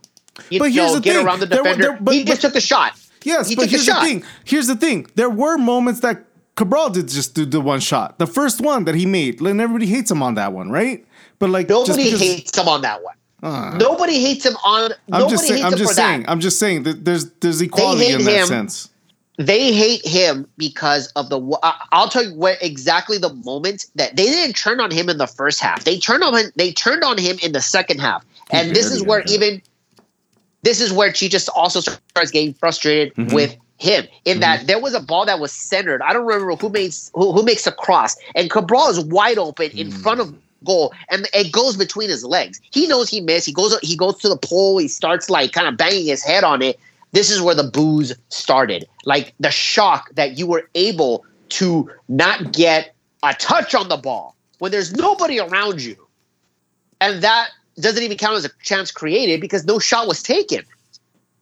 you but know get thing. around the defender. There, there, but, he just but, took the shot. Yes, he but took the here's the thing. Here's the thing. There were moments that Cabral did just do the one shot. The first one that he made, and everybody hates him on that one, right? But like just Nobody because- hates him on that one. Uh, Nobody hates him on. I'm just saying. I'm just saying. I'm just saying that there's there's equality in that him. sense. They hate him because of the. I'll tell you where exactly the moment that they didn't turn on him in the first half. They turned on him. They turned on him in the second half, and this is where even. This is where she just also starts getting frustrated Mhm. with him in Mm-hmm. that there was a ball that was centered. I don't remember who makes who, who makes a cross, and Cabral is wide open in Mm. front of goal, and it goes between his legs. He knows he missed. He goes he goes to the pole. He starts like kind of banging his head on it. This is where the boos started. Like the shock that you were able to not get a touch on the ball when there's nobody around you, and that doesn't even count as a chance created because no shot was taken.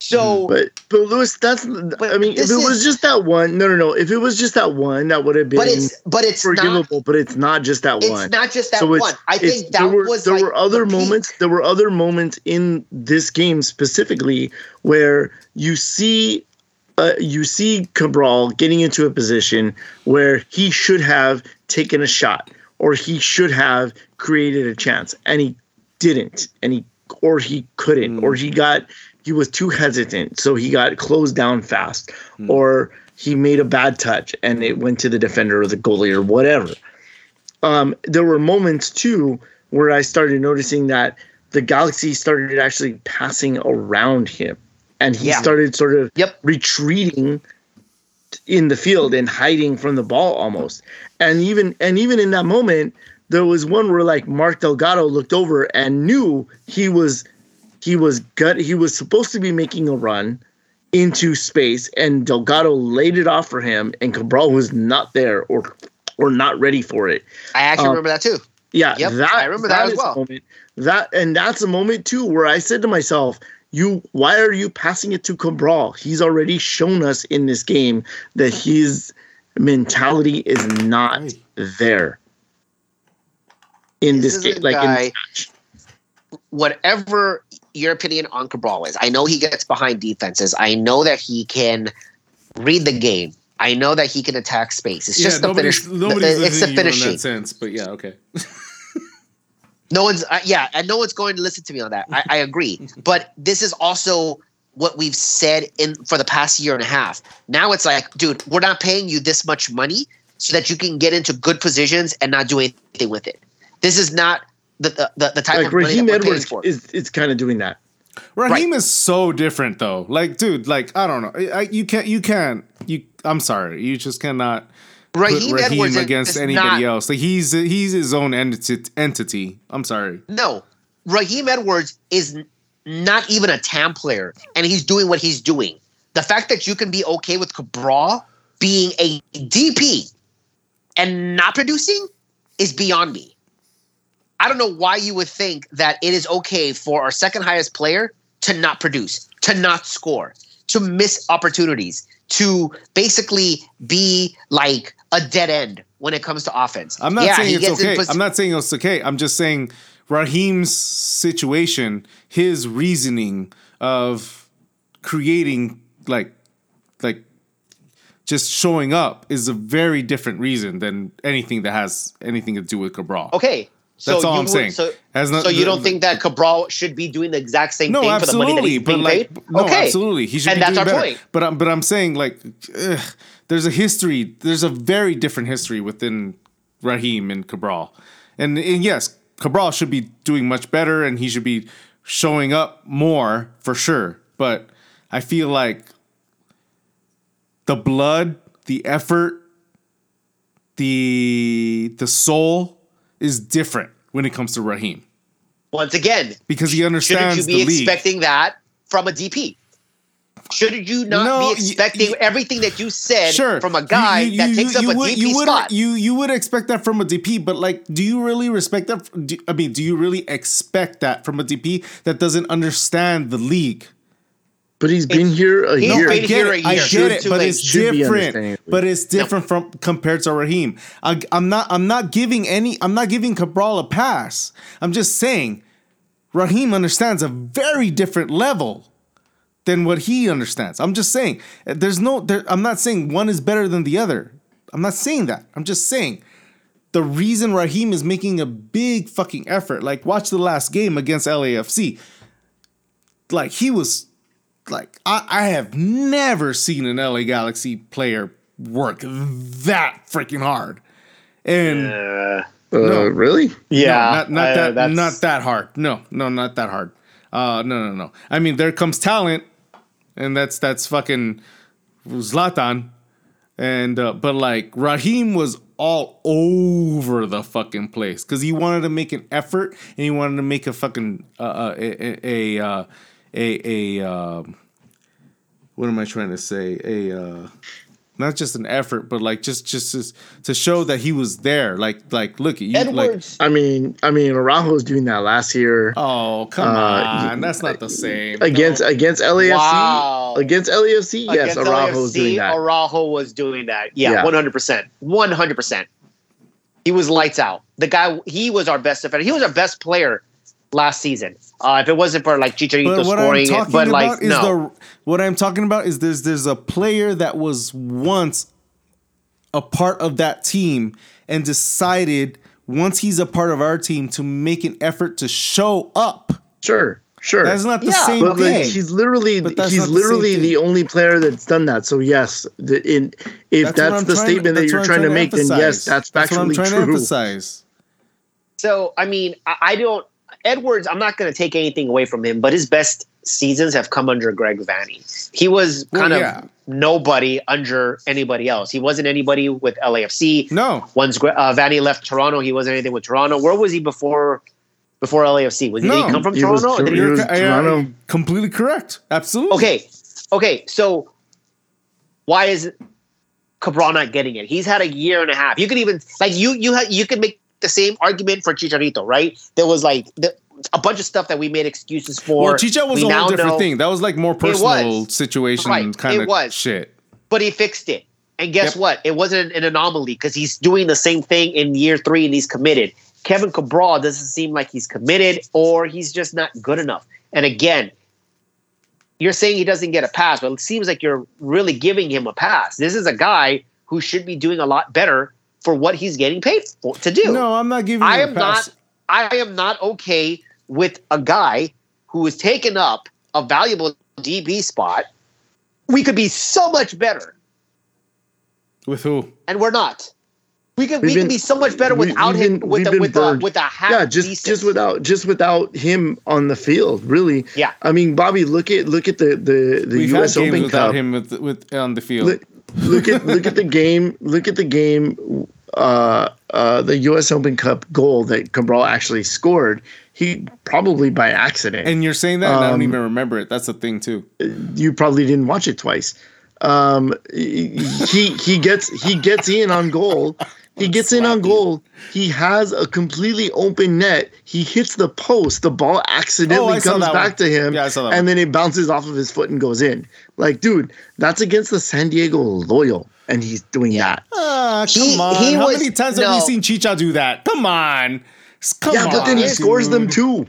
So But but Lewis, that's I mean, if this it was just that one, no, no, no. If it was just that one, that would have been but it's but it's not forgivable. but it's not just that it's one. It's not just that So one. I think that there were was there like were other the peak. moments. There were other moments in this game specifically where you see. Uh, you see Cabral getting into a position where he should have taken a shot or he should have created a chance and he didn't and he or he couldn't or he got he was too hesitant so he got closed down fast or he made a bad touch and it went to the defender or the goalie or whatever um, there were moments too where I started noticing that the Galaxy started actually passing around him, and he Yeah. started sort of Yep. retreating in the field and hiding from the ball almost. And even and even in that moment, there was one where like Mark Delgado looked over and knew he was he was gut he was supposed to be making a run into space and Delgado laid it off for him and Cabral was not there or or not ready for it. I actually um, remember that too. Yeah, Yep, that I remember that as well. moment. That and that's a moment too where I said to myself, "You, why are you passing it to Cabral? He's already shown us in this game that his mentality is not there in This this, game. Like in guy- this match. Whatever your opinion on Cabral is, I know he gets behind defenses. I know that he can read the game. I know that he can attack space. It's just the finish. nobody's it's the you in finishing. that sense, but yeah, okay. No one's, uh, yeah, and no one's going to listen to me on that. I, I agree, but this is also what we've said in for the past year and a half. Now it's like, dude, we're not paying you this much money so that you can get into good positions and not do anything with it. This is not the the, the, the type Like of money Raheem that we're Edwards for. is is kind of doing that. Raheem is so different though. Like, dude, like I don't know. I, I- you can't. You can't. You. I'm sorry. You just cannot put Raheem, Raheem Edwards against is anybody not, else. Like he's he's his own entity. Entity. I'm sorry. No, Raheem Edwards is not even a TAM player, and he's doing what he's doing. The fact that you can be okay with Cabral being a DP and not producing is beyond me. I don't know why you would think that it is okay for our second highest player to not produce, to not score, to miss opportunities, to basically be like a dead end when it comes to offense. I'm not Yeah, saying it's okay. pos- I'm not saying it's okay. I'm just saying Raheem's situation, his reasoning of creating like like just showing up is a very different reason than anything that has anything to do with Cabral. Okay. So That's all you I'm would- saying. So, not- so you the- don't think that Cabral should be doing the exact same No, thing for the money that absolutely, he's but being like, paid? no, okay. absolutely, he should And be that's doing our better. point. But I'm, but I'm saying like, ugh, there's a history. There's a very different history within Raheem and Cabral, and, and yes, Cabral should be doing much better, and he should be showing up more for sure. But I feel like the blood, the effort, the the soul is different when it comes to Raheem Once again, because he understands. shouldn't you be expecting that from a DP? Shouldn't you not No, be expecting everything that you said sure from a guy You- that takes up a would, DP you would, spot? You you would expect that from a DP, but like, do you really respect that? Do, I mean, do you really expect that from a DP that doesn't understand the league? But he's been here a he's year. been I get here it, a I year. get it, but it's different. But it's different from compared to Raheem. I, I'm not. I'm not giving any. I'm not giving Cabral a pass. I'm just saying, Raheem understands a very different level than what he understands. I'm just saying there's no there, I'm not saying one is better than the other. I'm not saying that. I'm just saying the reason Raheem is making a big fucking effort, like watch the last game against LAFC. Like he was like I, I have never seen an LA Galaxy player work that freaking hard. And uh, no, really? Yeah. No, not, not uh, that not that hard. No, no, not that hard. Uh no no no. I mean there comes talent and that's that's fucking Zlatan. And uh, but like Raheem was all over the fucking place because he wanted to make an effort and he wanted to make a fucking uh, uh a a a, a, a uh, what am I trying to say a uh, not just an effort, but like just just to, to show that he was there. Like like look at you. Edwards. Like, I mean, I mean, Araujo was doing that last year. Oh come uh, on, that's not the same. Against no. against LAFC. Wow. Against LAFC, yes, Araujo was doing that. Araujo was doing that. Yeah, one hundred percent, one hundred percent. He was lights out. The guy, he was our best defender. He was our best player last season. Uh, if it wasn't for like Chicharito scoring, it, but like no. The, what I'm talking about is there's there's a player that was once a part of that team and decided once he's a part of our team to make an effort to show up. Sure. Sure. That's not the yeah, same but thing. Like, he's literally he's literally the, the, only player that's done that. So yes, the, in, if that's, that's the statement that you're trying, trying, to make, then yes, that's factually that's true. emphasize. So I mean, I, I don't Edwards, I'm not going to take anything away from him, but his best seasons have come under Greg Vanney. He was kind well, yeah. of nobody under anybody else. He wasn't anybody with LAFC. No. Once uh, Vanney left Toronto, he wasn't anything with Toronto. Where was he before before LAFC? Was he, no. he come from he Toronto? Was, he was Toronto. completely correct. Absolutely. Okay. Okay. So why is Cabral not getting it? He's had a year and a half. You could even like you you ha- you could make the same argument for Chicharito, right? There was like the, a bunch of stuff that we made excuses for. Well, Chicha was we a whole different know, thing. That was like more personal situation right, kind of was. shit. But he fixed it. And guess yep. what? It wasn't an anomaly because he's doing the same thing in year three and he's committed. Kevin Cabral doesn't seem like he's committed or he's just not good enough. And again, you're saying he doesn't get a pass, but it seems like you're really giving him a pass. This is a guy who should be doing a lot better for what he's getting paid for, to do. No, I'm not giving. I am not. I am not okay with a guy who has taken up a valuable DP spot. We could be so much better. With who? And we're not. We could we been, could be so much better without him been, with a, with a, with a half yeah just decent. just without just without him on the field really yeah I mean Bobby look at look at the the the We've U.S. Open without Cup him with, with on the field look, look at look at the game look at the game uh, uh, the U.S. Open Cup goal that Cabral actually scored, he probably by accident. And you're saying that, um, I don't um, even remember it. That's the thing too. You probably didn't watch it twice. Um, he he gets he gets in on goal. He gets in on goal. He has a completely open net. He hits the post. The ball accidentally oh, comes back one. to him, yeah, and then it bounces off of his foot and goes in. Like, dude, that's against the San Diego Loyal and he's doing yeah. that. Uh, come he, on. He How was, many times no. have we seen Chicha do that? Come on. Come yeah, on, but then he dude. scores them too.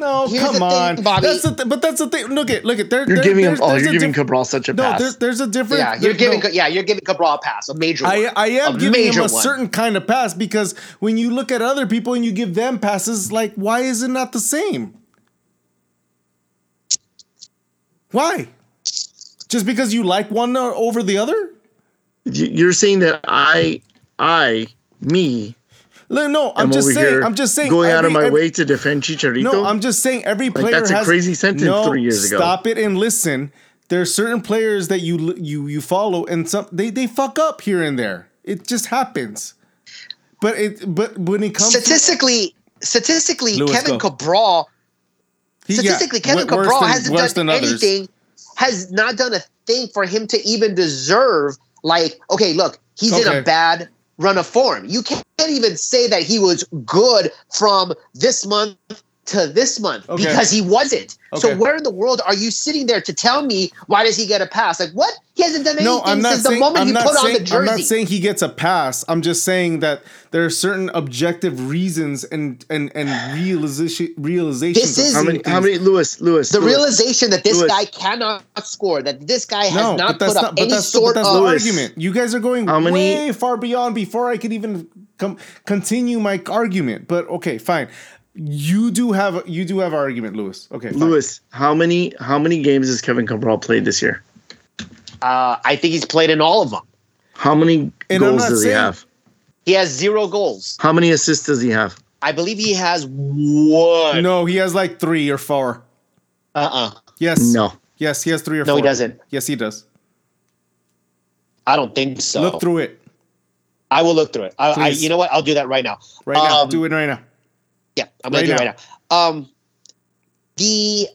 No, Here's come on. Thing, that's the th- but that's the thing. Look at look at there. You're there, giving him. Oh, you're giving diff- Cabral such a no, pass. There's, there's a different. Yeah, you're giving. No. Yeah, you're giving Cabral a pass, a major. I one, I am giving him a one. certain kind of pass because when you look at other people and you give them passes, like why is it not the same? Why? Just because you like one over the other? You're saying that I, I, me. No, I'm just saying. I'm just saying. Going every, out of my every, way to defend Chicharito. No, I'm just saying. Every player like that's has, a crazy sentence no, three years ago. Stop it and listen. There are certain players that you you you follow, and some they they fuck up here and there. It just happens. But it but when it comes statistically, to, statistically, Lewis, Kevin go. Cabral. He, statistically, yeah, Kevin Cabral than, hasn't done anything. Others. Has not done a thing for him to even deserve. Like, okay, look, he's okay. in a bad run of form. You can't even say that he was good from this month to this month Okay. because he wasn't. So where in the world are you sitting there to tell me why does he get a pass? Like what? He hasn't done anything No, I'm not since the saying. moment I'm he put saying. on the jersey. I'm not saying he gets a pass. I'm just saying that there are certain objective reasons and and and realization realizations. This is- How many? How things. many? Lewis. Lewis. the Lewis. realization that this Lewis. guy cannot score, that this guy has No, not but that's put up not. But any that's, sort but that's of. Lewis. argument. You guys are going How many- way far beyond before I could even come continue my argument. But okay, fine. You do have you do have an argument, Lewis. Okay, fine. Lewis. How many? How many games has Kevin Cabral played this year? Uh, I think he's played in all of them. How many And goals not does he have? He has zero goals. How many assists does he have? I believe he has one. No, he has like three or four. Uh uh Yes. No. Yes, he has three or No, four. he doesn't. Yes, he does. I don't think so. Look through it I will look through it. I, I, Please. you know what? I'll do that right now. right now. Um, Do it right now. Yeah, I'm gonna Right do it right now. Um, the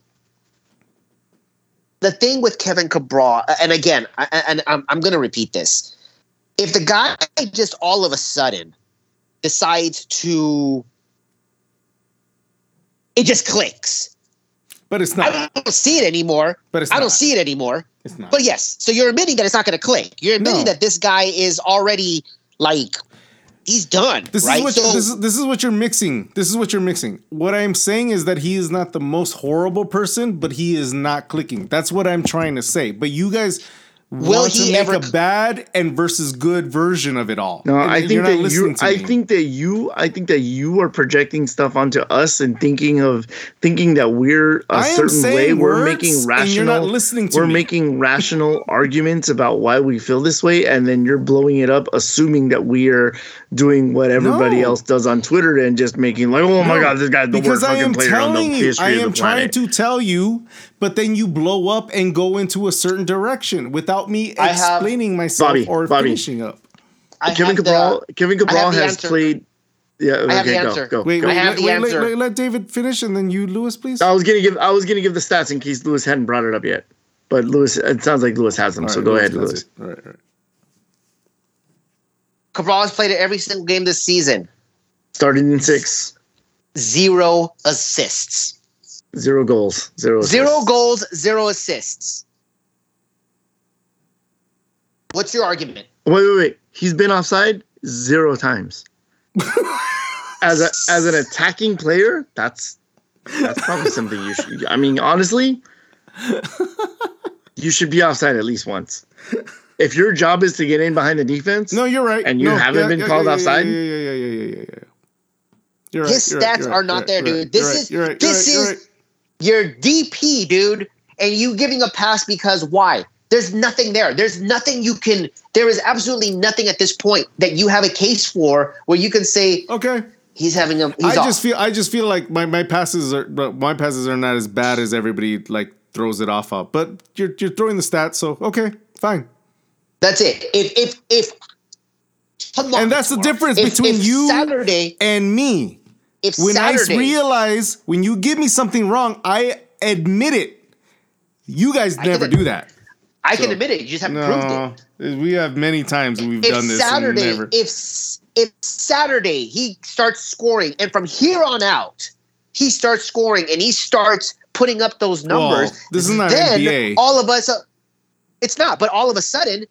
the thing with Kevin Cabral, and again, I, and I'm I'm gonna repeat this: if the guy just all of a sudden decides to, it just clicks. But it's not. I don't see it anymore. But it's I don't not. see it anymore. It's not. But yes, so you're admitting that it's not going to click. You're admitting No. that this guy is already like he's done. This right? is what So- this is this is what you're mixing. This is what you're mixing. What I'm saying is that he is not the most horrible person, but he is not clicking. That's what I'm trying to say. But you guys Will want to he make ever a bad and versus good version of it all. No, And I think that you. I me. think that you. I think that you are projecting stuff onto us and thinking of thinking that we're a I am certain way. We're making rational. you're not listening to we're me. making rational arguments about why we feel this way, and then you're blowing it up, assuming that we are doing what everybody No. else does on Twitter and just making like, oh my god, this guy's the because worst I fucking am player on the telling you, history I of am the trying planet. to tell you, but then you blow up and go into a certain direction without me I have- explaining myself Bobby, or Bobby. finishing up. I Kevin have the- Cabral. Kevin Cabral has answer. played. Yeah, okay, have the go, answer. go. Wait, go. I have let, the wait, answer. let- let David finish and then you, Lewis, please. I was gonna give I was gonna give the stats in case Lewis hadn't brought it up yet. But Lewis, it sounds like Lewis has them. All so right, go Lewis, ahead, that's Lewis. it. All right, all right. Cabral has played every single game this season. Starting in six, Zero assists. zero goals, Zero. assists. goals, zero assists. What's your argument? Wait, wait, wait. He's been offside zero times. as a as an attacking player, that's that's probably something you should. I mean, honestly, you should be offside at least once. If your job is to get in behind the defense, No, you're right. And you No, haven't been called yeah, offside? Yeah, yeah, yeah, yeah, yeah, yeah, yeah. You're right. His you're right, stats you're are right, not you're there, right, dude. This right, is- right, this right, is- You're DP, dude, and you giving a pass because why? There's nothing there. There's nothing you can. There is absolutely nothing at this point that you have a case for where you can say. Okay. he's having a. He's I off. just feel I just feel like my, my passes are my passes are not as bad as everybody like throws it off of. But you're you're throwing the stats, so okay, fine. That's it. If if if. And that's the difference if- between if you Saturday. and me. If Saturday When Saturday, I realize when you give me something wrong, I admit it. You guys never do that. I can admit it. You just haven't proved it. No, we have many times we've if done this. Saturday, never. if if Saturday he starts scoring, and from here on out he starts scoring, and he starts putting up those numbers, this is not then NBA. all of us, uh, it's not. But all of a sudden,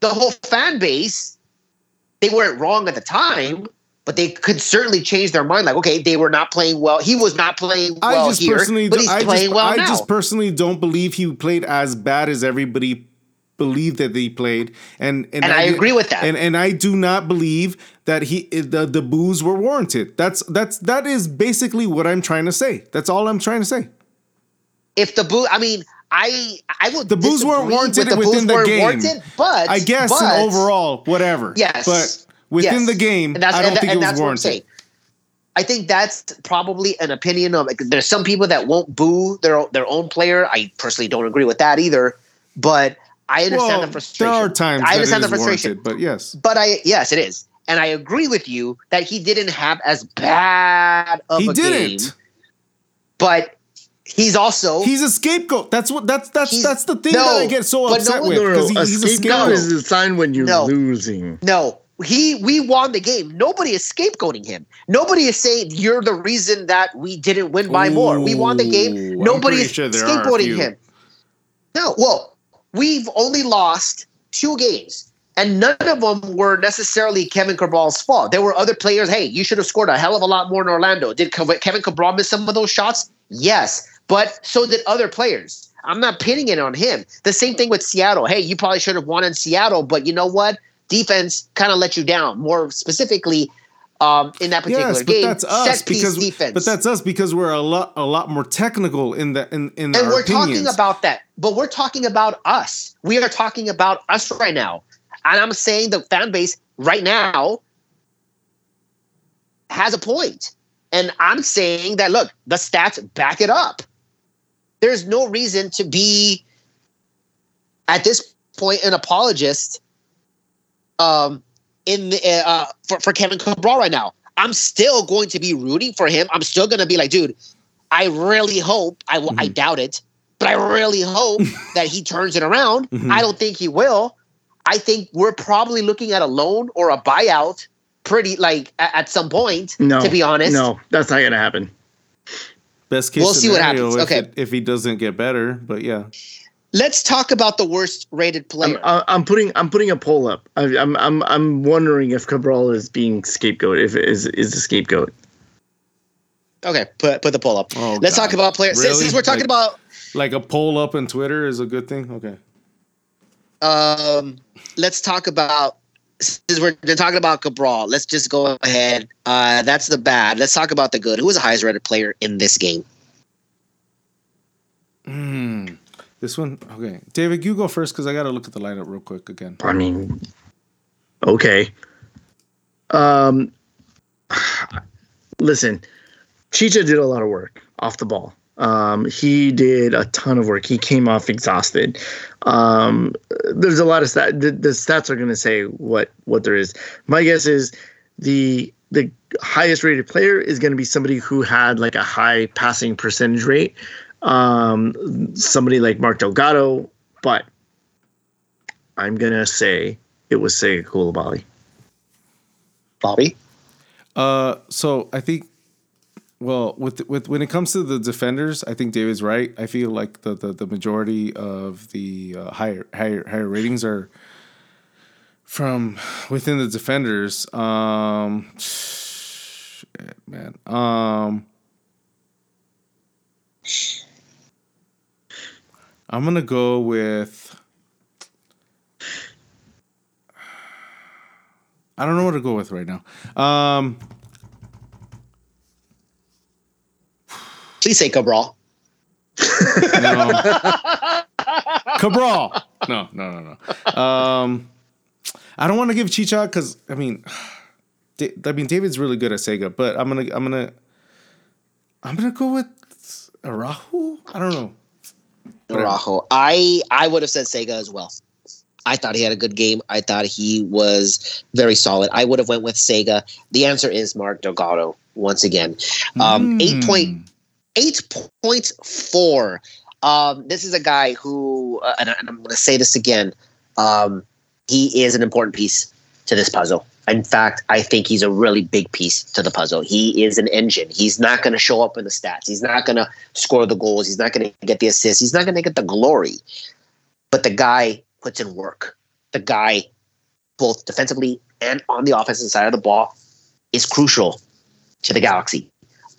the whole fan base, they weren't wrong at the time. But they could certainly change their mind. Like, okay, they were not playing well. He was not playing I well just here, personally, but he's I playing just, well I now. just personally don't believe he played as bad as everybody believed that he played, and and, And I agree with that. And and I do not believe that he the the boos were warranted. That's that's that is basically what I'm trying to say. That's all I'm trying to say. if the boo, I mean, I I would The boos weren't warranted the within the game. warranted, but I guess but, in overall, whatever. Yes. but within yes. the game, And that's- I don't and- think and it was that's what I'm warranted. I think that's probably an opinion of. Like, there's some people that won't boo their their own player. I personally don't agree with that either. But I understand Well, the frustration. there are times I that understand it the frustration. but yes, But I yes, it is, and I agree with you that he didn't have as bad of he a didn't. game. But he's also He's a scapegoat. That's what. That's that's that's the thing no, that I get so but no upset with No, no, because no. he, A he's a scapegoat scapegoat. is a sign when you're No. losing. no. He we won the game. Nobody is scapegoating him. Nobody is saying you're the reason that we didn't win by Ooh, more. We won the game. Nobody is sure scapegoating him. No, well, we've only lost two games. And none of them were necessarily Kevin Cabral's fault. There were other players. Hey, you should have scored a hell of a lot more in Orlando. Did Kevin Cabral miss some of those shots? Yes, but so did other players. I'm not pinning it on him. The same thing with Seattle. Hey, you probably should have won in Seattle, but you know what? Defense kind of let you down. More specifically, um, in that particular yes, but game. That's us because defense. but that's us because we're a lot a lot more technical in the in in and we're opinions. talking about that. But we're talking about us. We are talking about us right now, and I'm saying the fan base right now has a point, and I'm saying that look, the stats back it up. There's no reason to be at this point an apologist. Um, in the, uh, uh, for, for Kevin Cabral right now. I'm still going to be rooting for him. I'm still going to be like, dude, I really hope, I, mm-hmm. I doubt it, but I really hope that he turns it around. Mm-hmm. I don't think he will. I think we're probably looking at a loan or a buyout pretty like at, at some point, no, to be honest. No, that's not going to happen. Best case we'll see what happens. okay. It, if he doesn't get better, but yeah. Let's talk about the worst rated player. I'm, uh, I'm putting I'm putting a poll up. I, am I'm I'm wondering if Cabral is being scapegoat. If it is is the scapegoat. Okay, put put the poll up. Oh, Let's God. talk about players. Really? Since we're talking like, about like a poll up on Twitter is a good thing. Okay. Um, let's talk about since we're talking about Cabral. Let's just go ahead. Uh, that's the bad. Let's talk about the good. Who was the highest rated player in this game? Hmm. This one, okay. David, you go first because I got to look at the lineup real quick again. I mean, okay. Um, listen, Chicha did a lot of work off the ball. Um, he did a ton of work. He came off exhausted. Um, there's a lot of stats. The, the stats are going to say what what there is. My guess is the the highest rated player is going to be somebody who had like a high passing percentage rate um, somebody like Mark Delgado, but I'm gonna say it was Sega Coulibaly. Bobby. Uh, so I think, well, with with when it comes to the defenders, I think David's right. I feel like the the, the majority of the uh, higher higher higher ratings are from within the defenders. Um, shit, man. Um. I'm gonna go with. I don't know what to go with right now. Um, Please say Cabral. no. Cabral. No, no, no, no. Um, I don't want to give Chicha because I mean, I mean David's really good at Sega, but I'm gonna, I'm gonna, I'm gonna go with Araujo. I don't know. Araujo. I I would have said Sega as well. I thought he had a good game. I thought he was very solid. I would have went with Sega. The answer is Mark Delgado once again. Um, mm. Eight point eight point four. Um, this is a guy who, uh, and, I'm going to say this again. Um, he is an important piece to this puzzle. In fact, I think he's a really big piece to the puzzle. He is an engine. He's not going to show up in the stats. He's not going to score the goals. He's not going to get the assists. He's not going to get the glory. But the guy puts in work. The guy, both defensively and on the offensive side of the ball, is crucial to the Galaxy.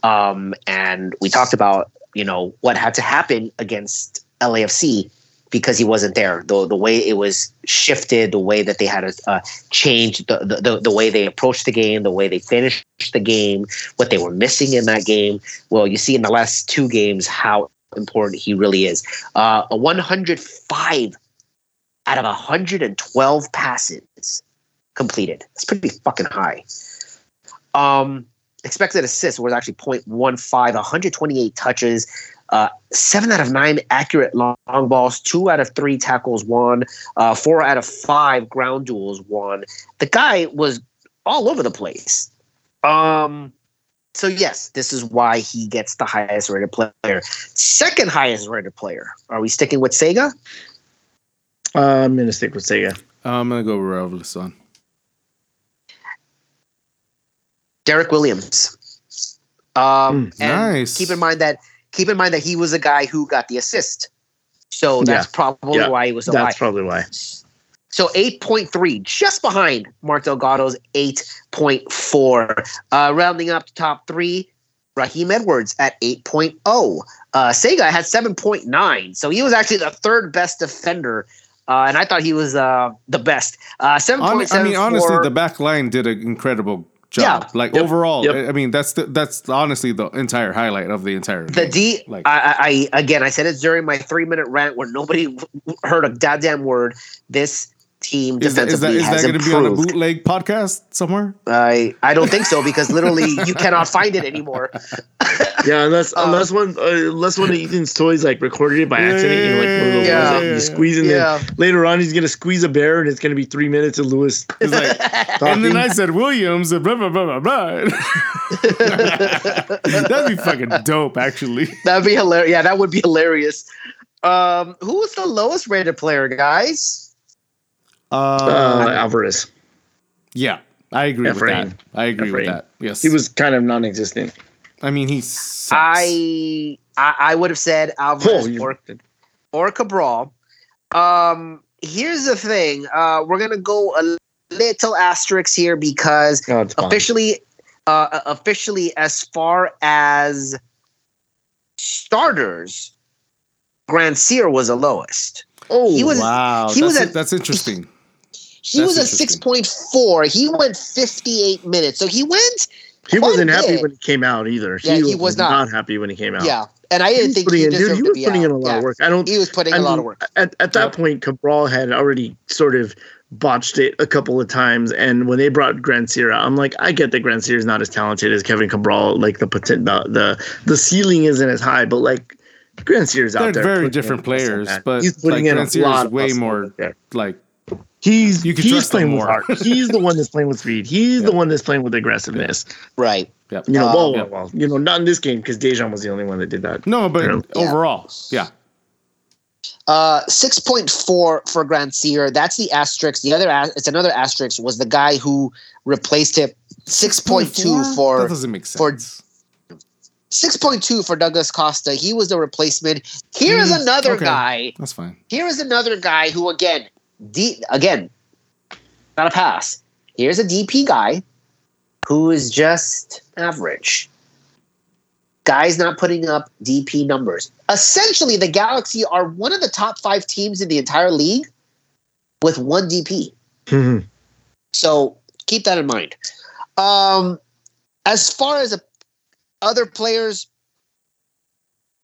Um, and we talked about, you know, what had to happen against LAFC because he wasn't there. The the way it was shifted, the way that they had to uh, change, the, the the way they approached the game, the way they finished the game, what they were missing in that game. Well, you see in the last two games how important he really is. Uh, a 105 out of 112 passes completed. That's pretty fucking high. Um, expected assists was actually 0.15, 128 touches, uh, seven out of nine accurate long, balls, two out of three tackles won, uh, four out of five ground duels won. The guy was all over the place. Um, so yes, this is why he gets the highest rated player. Second highest rated player. Are we sticking with Sega? Uh, I'm gonna stick with Sega. I'm gonna go with Raul Derrick Williams. Um, mm, nice. Keep in mind that keep in mind that he was a guy who got the assist. So that's yeah. probably yeah. why he was. That's probably why. So 8.3, just behind Mark Delgado's 8.4. Uh, rounding up the top three, Raheem Edwards at 8.0. Uh, Sega had 7.9. So he was actually the third best defender. Uh, and I thought he was uh, the best. Uh, 7.7. I mean, honestly, the back line did an incredible job. Yeah. Like yep. overall, yep. I mean that's the, that's honestly the entire highlight of the entire. The game. D, like, I, I again, I said it during my three minute rant where nobody heard a goddamn word. This team is that, is that, is that going to be on a bootleg podcast somewhere? I I don't think so because literally you cannot find it anymore. yeah, unless um, unless one uh, unless one of Ethan's toys like recorded it by accident, yeah, you know, like one of those yeah, ones that you squeeze in yeah. there. Later on, he's gonna squeeze a bear, and it's gonna be three minutes of Lewis. Like, and then I said Williams, blah blah blah blah blah. That'd be fucking dope, actually. That'd be hilarious. Yeah, that would be hilarious. Um, who was the lowest rated player, guys? Uh, uh, Alvarez. Yeah, I agree with that. I agree with that. Yes, he was kind of non-existent. I mean, he's. I, I I would have said Alvarez oh, or, or Cabral. Um, here's the thing. Uh, we're gonna go a little asterisk here because oh, officially, uh, officially, as far as starters, Grandsir was the lowest. Oh, he was, wow! He that's was at, that's interesting. He That's was a six point four. He went fifty eight minutes, so he went. He wasn't happy when he came out either. Yeah, he, he was, was not. not. happy when he came out. Yeah, and I didn't think he, in, dude, he was putting out. in a lot yeah. of work. I don't. He was putting I mean, a lot of work. At, at that yep. point, Cabral had already sort of botched it a couple of times. And when they brought Grandsir, I'm like, I get that Grandsir is not as talented as Kevin Cabral. Like the the the, the ceiling isn't as high, but like Grandsir's out They're there. They're very different players, but he's putting like, in a lot. Way more like He's he's playing with heart. He's the one that's playing with speed. He's yep. the one that's playing with aggressiveness. Right. Yep. You know, well, well, well, you know, not in this game because Dejan was the only one that did that. No, but overall, yeah. Uh, six point four for Grandsir. That's the asterisk. The other, it's another asterisk. Was the guy who replaced him. Six point two for that doesn't make sense. For, 6.2 for Douglas Costa. He was the replacement. Here is mm, another okay. guy. That's fine. Here is another guy who, again, D again, not a pass. Here's a DP guy who is just average. Guy's not putting up DP numbers. Essentially, the Galaxy are one of the top five teams in the entire league with one DP. Mm-hmm. So keep that in mind. Um, as far as a, other players,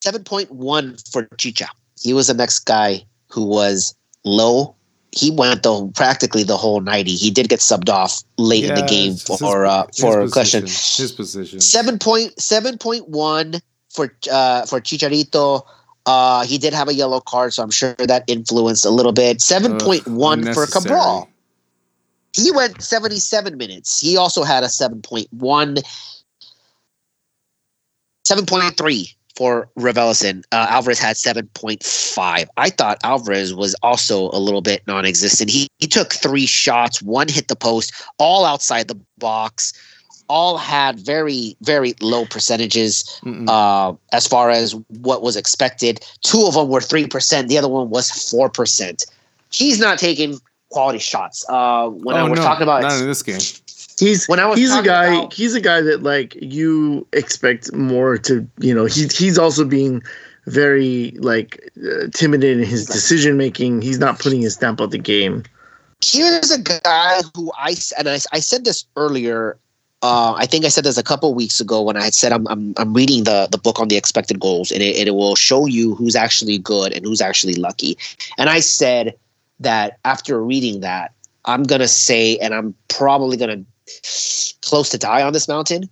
7.1 for Chicha. He was the next guy who was low he went the practically the whole ninety. He did get subbed off late yeah, in the game for uh, for a question. His position seven point seven point one for uh, for Chicharito. Uh, he did have a yellow card, so I'm sure that influenced a little bit. Seven point one for Cabral. He went 77 minutes. He also had a 7.1. 7.3 for Raveloson. Uh, Alvarez had 7.5. I thought Alvarez was also a little bit non existent. He, he took three shots, one hit the post, all outside the box, all had very, very low percentages uh, as far as what was expected. Two of them were 3%, the other one was 4%. He's not taking quality shots. Uh, when oh, I was no, talking about not in this game. He's when I was he's a guy about, he's a guy that like you expect more to you know he he's also being very like uh, timid in his decision making. He's not putting his stamp on the game. Here's a guy who I and I, I said this earlier. Uh, I think I said this a couple weeks ago when I had said I'm, I'm, I'm reading the the book on the expected goals and it, and it will show you who's actually good and who's actually lucky. And I said that after reading that, I'm gonna say, and I'm probably gonna close to die on this mountain,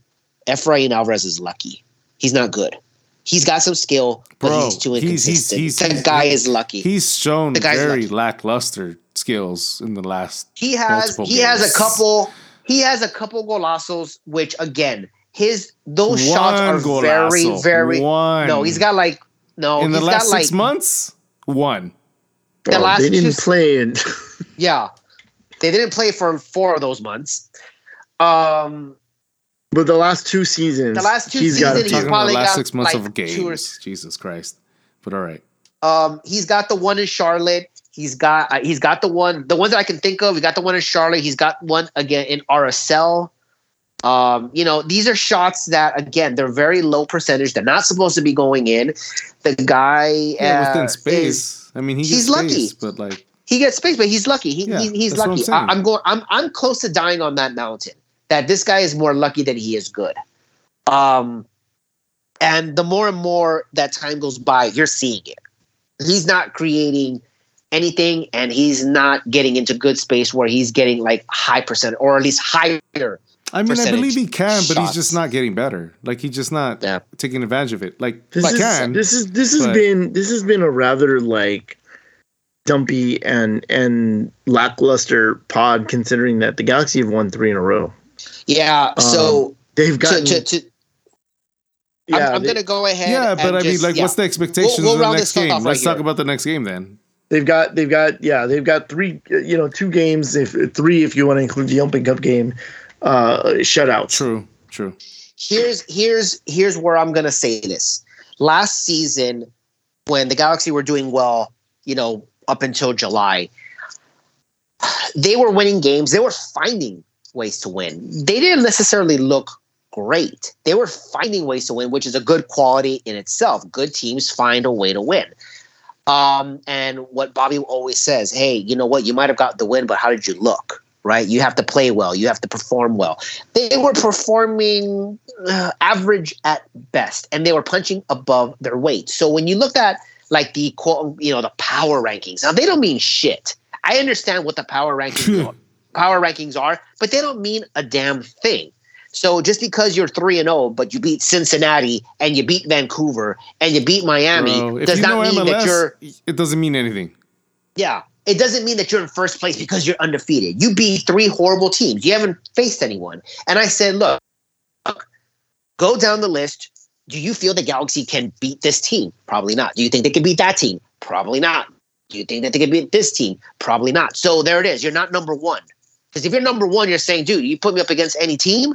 Efrain Alvarez is lucky. He's not good. He's got some skill, but Bro, he's too inconsistent. He's, he's, he's, that guy is lucky. He's shown very lucky. lackluster skills in the last. He has he games. has a couple. He has a couple golazos, which again, his those One shots are golazo. very very. One. No, he's got like no in the last six like, months. One. The last they didn't two, play it. yeah, they didn't play for four of those months. Um, But the last two seasons, The last two he's seasons, he's. Talking about probably the last got, six months like, of two or- games. Jesus Christ. But all right. Um, he's got the one in Charlotte. He's got uh, he's got the one the ones that I can think of. He got the one in Charlotte. He's got one again in RSL. Um, you know, these are shots that again they're very low percentage. They're not supposed to be going in. The guy Yeah, uh, within is- space. I mean, he he's gets lucky. space, but like, he gets space, but he's lucky. He, Yeah, he he's that's what I'm lucky. I, I'm going. I'm I'm close to dying on that mountain. That this guy is more lucky than he is good. Um, and the more and more that time goes by, you're seeing it. He's not creating anything, and he's not getting into good space where he's getting like high percent or at least higher. I mean, I believe he can, but he's just not getting better. Like, he's just not Yeah. taking advantage of it. Like, This is can. this is this has but- been this has been a rather like dumpy and and lackluster pod considering that the Galaxy have won three in a row. Yeah. So They've to, to, to yeah, I'm, I'm they, gonna go ahead. yeah, but and I mean, like, yeah. what's the expectations We'll- we'll of the next game? off Let's right talk here. about the next game then. they've got they've got yeah they've got three you know two games if three if you want to include the Open Cup game uh shutouts. True, true. here's here's here's where I'm gonna say this. Last season, when the Galaxy were doing well, you know, up until July, they were winning games. They were finding ways to win. They didn't necessarily look great. They were finding ways to win, which is a good quality in itself. Good teams find a way to win. Um, and what Bobby always says, hey, you know what? You might have got the win, but how did you look? Right? You have to play well. You have to perform well. They were performing uh, average at best, and they were punching above their weight. So when you look at like the quote, you know, the power rankings, now they don't mean shit. I understand what the power rankings are, power rankings are, but they don't mean a damn thing. So just because you're three and zero, but you beat Cincinnati and you beat Vancouver and you beat Miami, Bro, does not mean MLS, that you're it doesn't mean anything. yeah. It doesn't mean that you're in first place because you're undefeated. You beat three horrible teams. You haven't faced anyone. And I said, look, look, go down the list. Do you feel the Galaxy can beat this team? Probably not. Do you think they can beat that team? Probably not. Do you think that they can beat this team? Probably not. So there it is. You're not number one. Because if you're number one, you're saying, dude, you put me up against any team,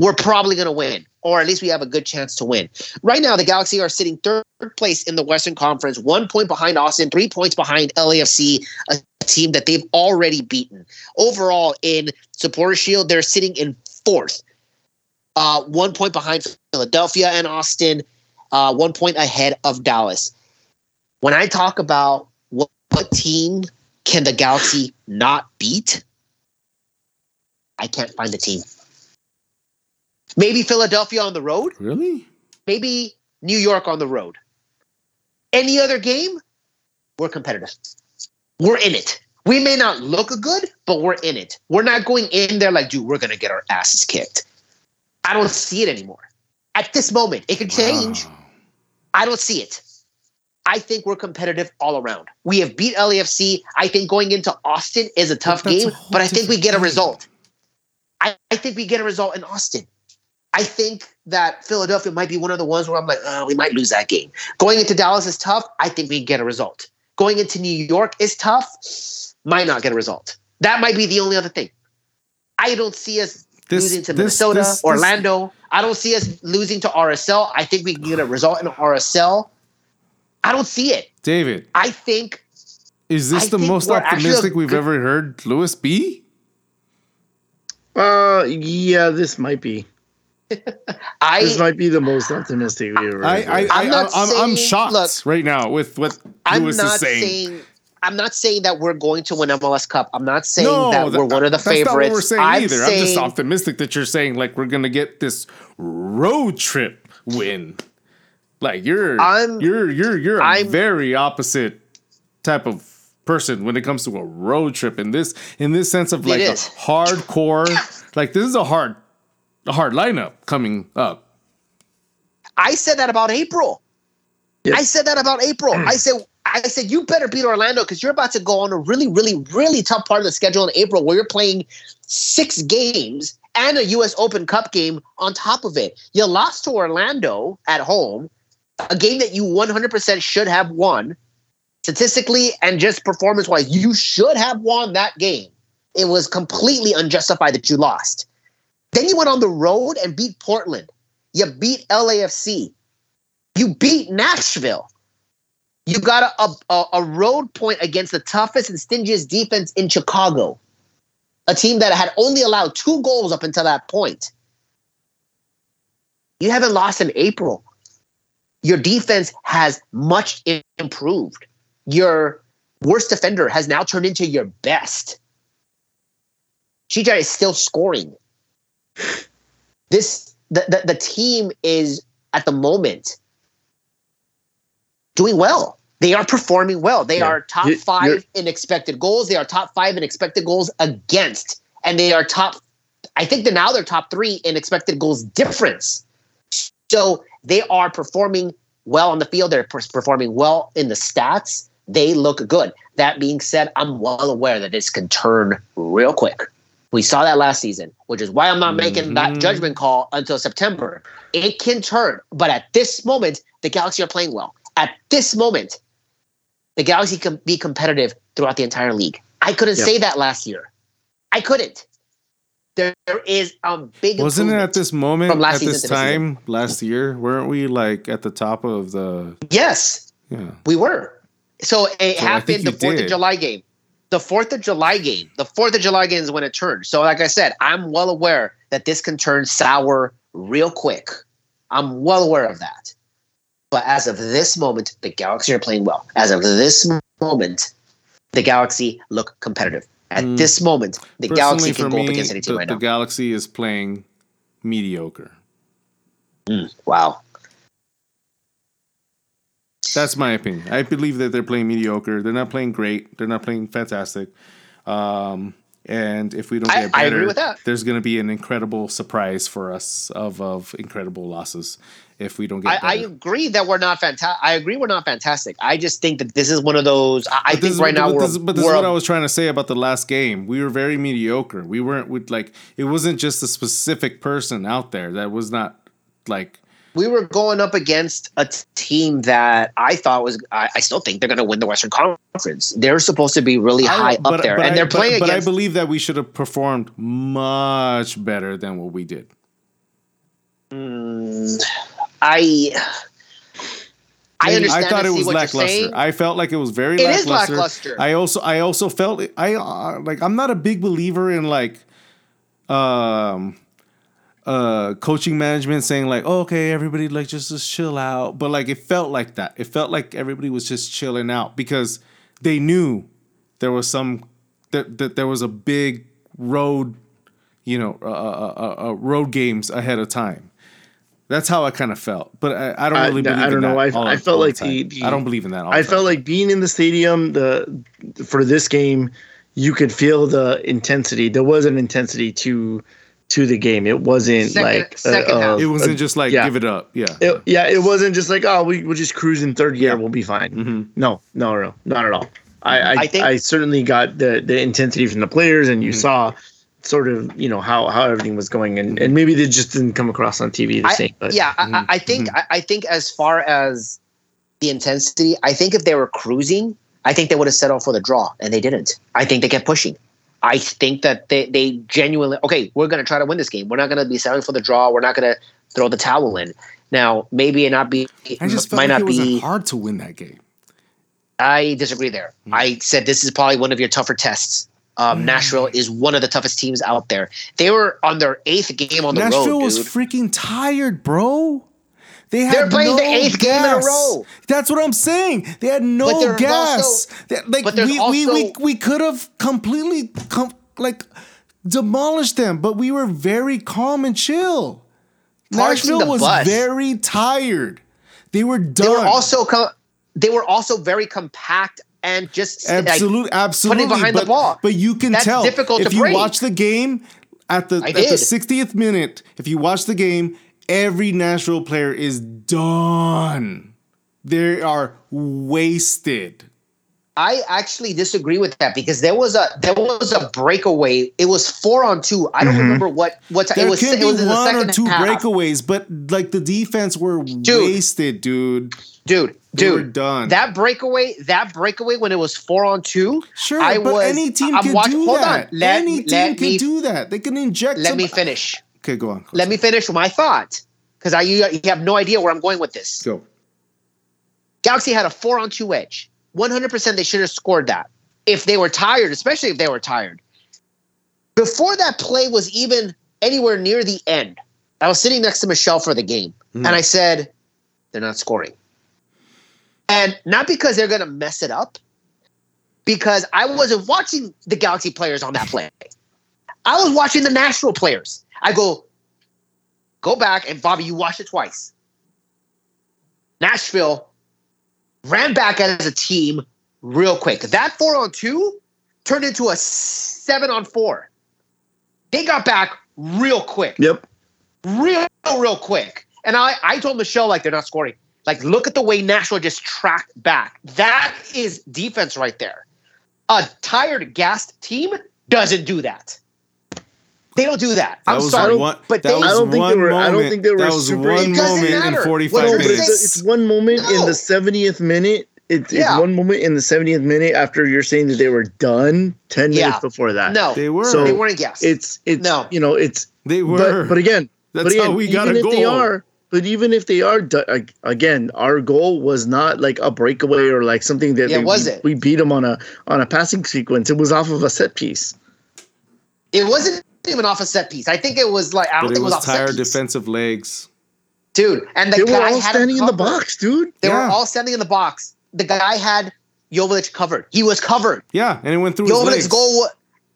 we're probably going to win, or at least we have a good chance to win. Right now, the Galaxy are sitting third place in the Western Conference, one point behind Austin, three points behind LAFC, a team that they've already beaten. Overall, in Supporter Shield, they're sitting in fourth, uh, one point behind Philadelphia and Austin, uh, one point ahead of Dallas. When I talk about what, what team can the Galaxy not beat, I can't find the team. Maybe Philadelphia on the road, Really? maybe New York on the road. Any other game, we're competitive. We're in it. We may not look good, but we're in it. We're not going in there like, dude, we're going to get our asses kicked. I don't see it anymore. At this moment, it could change. Wow. I don't see it. I think we're competitive all around. We have beat LAFC. I think going into Austin is a tough that's a game, but I think we get a game. result. I, I think we get a result in Austin. I think that Philadelphia might be one of the ones where I'm like, oh, we might lose that game. Going into Dallas is tough. I think we get a result. Going into New York is tough. Might not get a result. That might be the only other thing. I don't see us This- losing to this- Minnesota, this- Orlando. I don't see us losing to RSL. I think we can get a result in RSL. I don't see it. David, I think is this I the most optimistic we've good- ever heard Lewis be? Uh yeah, this might be. I This might be the most optimistic we've ever. I, I, I, I'm not I'm, I'm shocked look, right now with what I'm Lewis not is saying. saying. I'm not saying that we're going to win MLS Cup. I'm not saying no, that we're one of the that's favorites. not what we're saying I'm either. saying I'm just optimistic that you're saying like we're gonna get this road trip win. Like you're I'm- you're you're you're a I'm- very opposite type of person when it comes to a road trip in this in this sense of like a hardcore like this is a hard a hard lineup coming up. I said that about April. Yep. I said that about April. Mm. I said I said you better beat Orlando because you're about to go on a really, really, really tough part of the schedule in April where you're playing six games and a US Open Cup game on top of it. You lost to Orlando at home, a game that you 100% should have won. Statistically and just performance wise, you should have won that game. It was completely unjustified that you lost. Then you went on the road and beat Portland. You beat LAFC. You beat Nashville. You got a, a, a road point against the toughest and stingiest defense in Chicago, a team that had only allowed two goals up until that point. You haven't lost in April. Your defense has much improved. Your worst defender has now turned into your best. CJ is still scoring. This the, the, the team is at the moment doing well. They are performing well. They yeah. are top you, 5 you're... in expected goals. They are top five in expected goals against, and they are top. I think that now they're top three in expected goals difference. So they are performing well on the field. They're performing well in the stats. They look good. That being said, I'm well aware that this can turn real quick. We saw that last season, which is why I'm not making mm-hmm. that judgment call until September. It can turn, but at this moment, the Galaxy are playing well. At this moment, the Galaxy can be competitive throughout the entire league. I couldn't yep. say that last year. I couldn't. There, there is a big. Wasn't it at this moment from at this time last year? Weren't we like at the top of the? Yes. Yeah. We were. So it so happened the Fourth of July game. The Fourth of July game. The Fourth of July game is when it turned. So, like I said, I'm well aware that this can turn sour real quick. I'm well aware of that. But as of this moment, the Galaxy are playing well. As of this moment, the Galaxy look competitive. At mm. this moment, the Personally, Galaxy can go me, up against any team the, right the now. The Galaxy is playing mediocre. Mm, wow. That's my opinion. I believe that they're playing mediocre. They're not playing great. They're not playing fantastic. Um, and if we don't get I, better, I there's going to be an incredible surprise for us of of incredible losses if we don't get. I, I agree that we're not fantastic. I agree we're not fantastic. I just think that this is one of those. I, think right now but we're. This, but this we're is what I was trying to say about the last game. We were very mediocre. We weren't with like it wasn't just a specific person out there that was not like we were going up against a team that I thought was. I, I still think they're going to win the Western Conference. They're supposed to be really high but, up there, and they're playing. But, against, but I believe that we should have performed much better than what we did. Mm, I. I understand. I thought it was lackluster. I felt like it was very it lackluster. lackluster. I also, I also felt I uh, like I'm not a big believer in like, um, uh coaching management saying like oh, okay everybody like just just chill out but like it felt like that it felt like everybody was just chilling out because they knew there was some that, that there was a big road you know uh, uh, uh, road games ahead of time that's how I kind of felt, but I, I don't really believe. I don't know. I, I felt like the, the, I don't believe in that. I felt like being in the stadium the for this game, you could feel the intensity. There was an intensity to to the game. It wasn't second, like second uh, it wasn't just like yeah. give it up. Yeah, it, yeah. It wasn't just like oh we will just cruise in third gear. Yeah. We'll be fine. Mm-hmm. No, no, no, not at all. I I, I, think, I, certainly got the the intensity from the players, and you mm-hmm. saw sort of you know how how everything was going, and and maybe they just didn't come across on TV the I, same. But yeah, mm-hmm. I, I, think mm-hmm. I think as far as the intensity, I think if they were cruising, I think they would have settled for the draw, and they didn't. I think they kept pushing. I think that they, they genuinely okay. We're going to try to win this game. We're not going to be selling for the draw. We're not going to throw the towel in. Now, maybe it not be. I just felt might like not be hard to win that game. I disagree there. Mm. I said this is probably one of your tougher tests. Um, mm. Nashville is one of the toughest teams out there. They were on their eighth game on the Nashville road. Nashville was freaking tired, bro. They had They're playing no the eighth gas. game in a row. That's what I'm saying. They had no gas. Also, they, like we, also, we we we could have completely com- like demolished them, but we were very calm and chill. Nashville was bus. very tired. They were done. They were also com- they were also very compact and just absolutely, like, absolutely putting behind but, the ball. But you can That's tell difficult if you break. watch the game at the at the 60th minute. If you watch the game, every Nashville player is done. They are wasted. I actually disagree with that because there was a there was a breakaway. It was four on two. I don't mm-hmm. remember what what time. There it was. Could it was one or two half. breakaways, but like the defense were dude, wasted, dude. Dude, they dude, done. That breakaway, that breakaway when it was four on two. Sure, I but was, any team I'm can do that. Let, any team can me, do that. They can inject. Let some, me finish Okay, go on. Let me finish my thought because I you, you have no idea where I'm going with this. Go. Galaxy had a four on two edge. 100% they should have scored that if they were tired, especially if they were tired. Before that play was even anywhere near the end, I was sitting next to Michelle for the game, Mm. and I said, they're not scoring. And not because they're going to mess it up, because I wasn't watching the Galaxy players on that play. I was watching the Nashville players. I go, go back, and Bobby, you watched it twice. Nashville ran back as a team real quick. That four on two turned into a seven on four. They got back real quick, Yep. real, real quick. And I, I told Michelle, like, they're not scoring. Like, look at the way Nashville just tracked back. That is defense right there. A tired, gassed team doesn't do that. They don't do that. That I'm was sorry, one, but that they, was I don't think one they were- I don't think they were that was super- one It doesn't moment matter. in 45 What No, does but it minutes. it's, it's one moment in the 70th minute. It's, Yeah. it's one moment in the 70th minute after you're saying that they were done 10 Yeah. minutes before that. no, They were. So- they weren't gassed. It's, it's, No. you know, it's, they were. but, but again, That's but again, how we got even a if they are, but even if they are, do- again, our goal was not like a breakaway or like something that Yeah, they- was we, it? we beat them on a on a passing sequence. It was off of a set piece. It wasn't even off a set piece. I think it was like I don't but think it it was, was off a set tired piece. defensive legs. dude. And the They were guy all had standing in the box, dude. They Yeah. were all standing in the box. The guy had Jovic covered. He was covered. Yeah, and it went through his Jovic's goal. wa-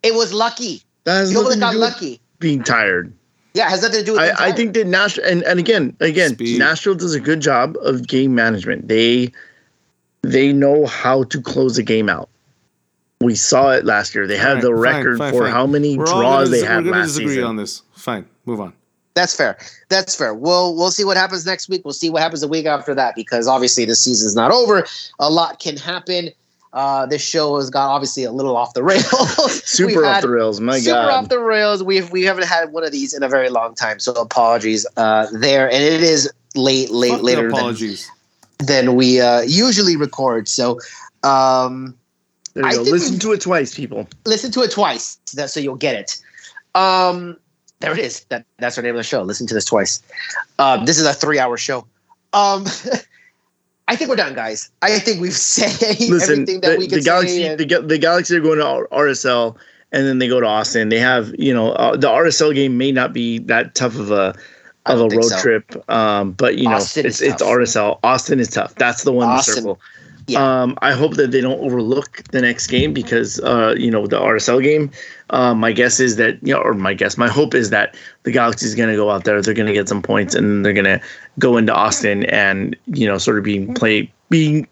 It was lucky. That has Jovic got lucky. being tired. Yeah, it has nothing to do with. I, I think that Nashville and, and again again Speed. Nashville does a good job of game management. They they know how to close a game out. We saw it last year. They had Fine, the record fine, for fine. how many We're draws gonna they dis- had We're gonna last disagree season. on this. Fine, move on. That's fair. That's fair. We'll we'll see what happens next week. We'll see what happens the week after that because obviously the season's not over. A lot can happen. Uh, this show has got obviously a little off the rails. Super off the rails, my super god. Super off the rails. We've we haven't had one of these in a very long time, so apologies uh, there. And it is late, late, Fuck the later than, apologies. than we uh, usually record. So um, there you I go. Listen to it twice, people. listen to it twice, that so you'll get it. Um, there it is. That that's our name of the show. Listen to this twice. Um, this is a three-hour show. Um, I think we're done, guys. I think we've said Listen, everything that the, we the can Galaxy, say. and- the, the Galaxy are going to RSL, and then they go to Austin. They have, you know, uh, the RSL game may not be that tough of a of a road so. trip, um, but you know, Austin it's it's tough. RSL. Austin is tough. That's the one in the Austin, circle. Yeah. Um, I hope that they don't overlook the next game because, uh, you know, the RSL game. Uh, my guess is that, you know, or my guess, my hope is that the Galaxy is going to go out there. They're going to get some points, and they're going to go into Austin and you know, sort of being play being,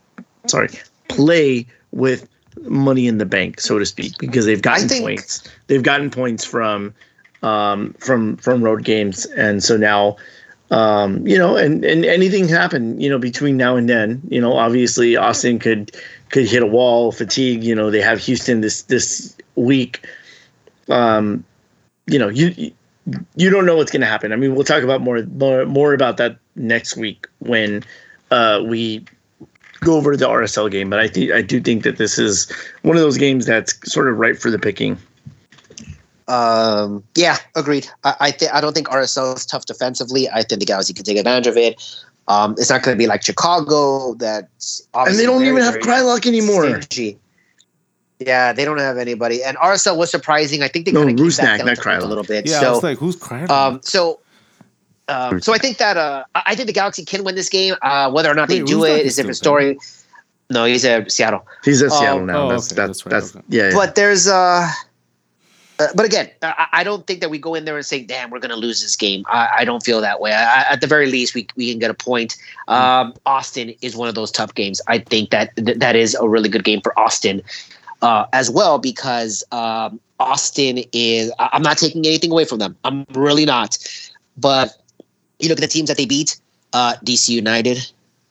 sorry, play with money in the bank, so to speak, because they've gotten think- points. They've gotten points from, um, from from road games, and so now um, you know, and and anything happen, you know, between now and then. You know, obviously Austin could could hit a wall, fatigue. You know, they have Houston this this week. Um, you know, you you don't know what's going to happen. I mean, we'll talk about more more more about that next week when uh, we go over the RSL game. But I think I do think that this is one of those games that's sort of ripe for the picking. Um, yeah, agreed. I I, th- I don't think RSL is tough defensively. I think the Galaxy can take advantage of it. Um, it's not going to be like Chicago that's And they don't very, even have very Krylock anymore. stingy. Yeah, they don't have anybody. And RSL was surprising. I think they No, kind of came Rusnak, back down not to earth a little bit. Yeah, I was like, who's crying? um, so, um, so I think that uh, I I think the Galaxy can win this game. Uh, whether or not they do it is is a different still story. No, he's at Seattle. He's at Seattle now. oh, that's, okay, that's that's right, that's okay. yeah. yeah. But there's uh, uh, but again, I, I don't think that we go in there and say, "Damn, we're going to lose this game." I, I don't feel that way. I, at the very least, we we can get a point. Um, Austin is one of those tough games. I think that th- that is a really good game for Austin uh, as well because um, Austin is. I- I'm not taking anything away from them. I'm really not. But you look at the teams that they beat: uh, DC United,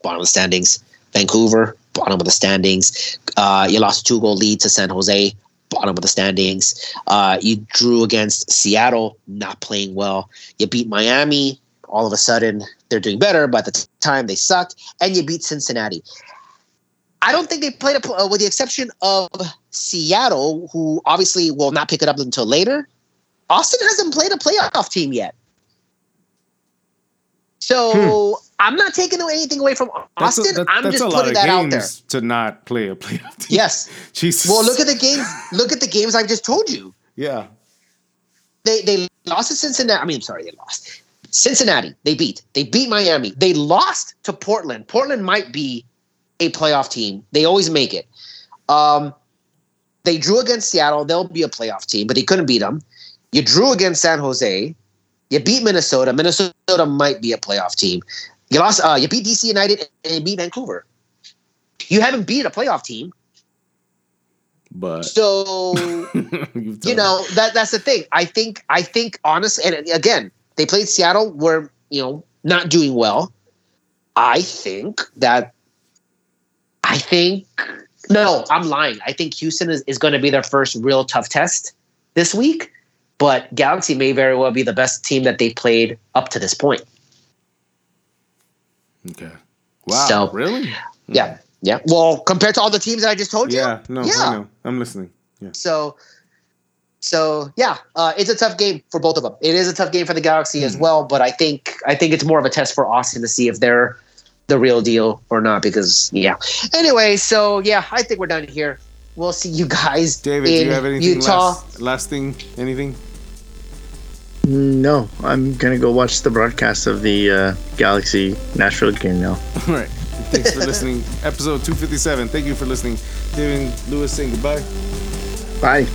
bottom of the standings. Vancouver, bottom of the standings. Uh, you lost a two goal lead to San Jose, bottom of the standings. Uh, you drew against Seattle, not playing well. You beat Miami. All of a sudden, they're doing better, at the time they sucked. And you beat Cincinnati. I don't think they played, a, pl- uh, with the exception of Seattle, who obviously will not pick it up until later. Austin hasn't played a playoff team yet. So hmm. I'm not taking anything away from Austin. That's a, that, I'm just putting that out there to not play a playoff team. Yes. Jesus. Well, look at the games. Look at the games I've just told you. Yeah. They they lost to Cincinnati. I mean, I'm sorry, they lost. Cincinnati, they beat. They beat Miami. They lost to Portland. Portland might be a playoff team. They always make it. Um, they drew against Seattle. They'll be a playoff team, but they couldn't beat them. You drew against San Jose. You beat Minnesota. Minnesota might be a playoff team. You lost. Uh, you beat DC United and you beat Vancouver. You haven't beat a playoff team. But so you know that that's the thing. I think I think honest and again they played Seattle were you know not doing well. I think that I think no, I'm lying. I think Houston is, is going to be their first real tough test this week, but Galaxy may very well be the best team that they played up to this point. Okay. Wow. So, really? Yeah. Yeah. Well, compared to all the teams that I just told you. Yeah. No. Yeah. I know. I'm listening. Yeah. So, so yeah, uh, it's a tough game for both of them. It is a tough game for the Galaxy mm-hmm. as well, but I think I think it's more of a test for Austin to see if they're the real deal or not. Because yeah. Anyway, so yeah, I think we're done here. We'll see you guys. David, do you have anything Utah. Last, last thing? Anything? No, I'm gonna go watch the broadcast of the uh, Galaxy Nashville game now. All right. Thanks for listening. Episode 257. Thank you for listening. David Lewis saying goodbye. Bye.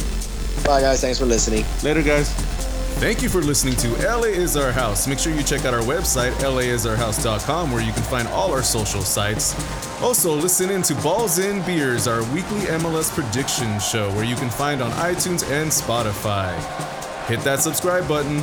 Bye, guys. Thanks for listening. Later, guys. Thank you for listening to LA is Our House. Make sure you check out our website, laisourhouse.com, where you can find all our social sites. Also, listen in to Balls in Beers, our weekly MLS prediction show, where you can find on iTunes and Spotify. Hit that subscribe button.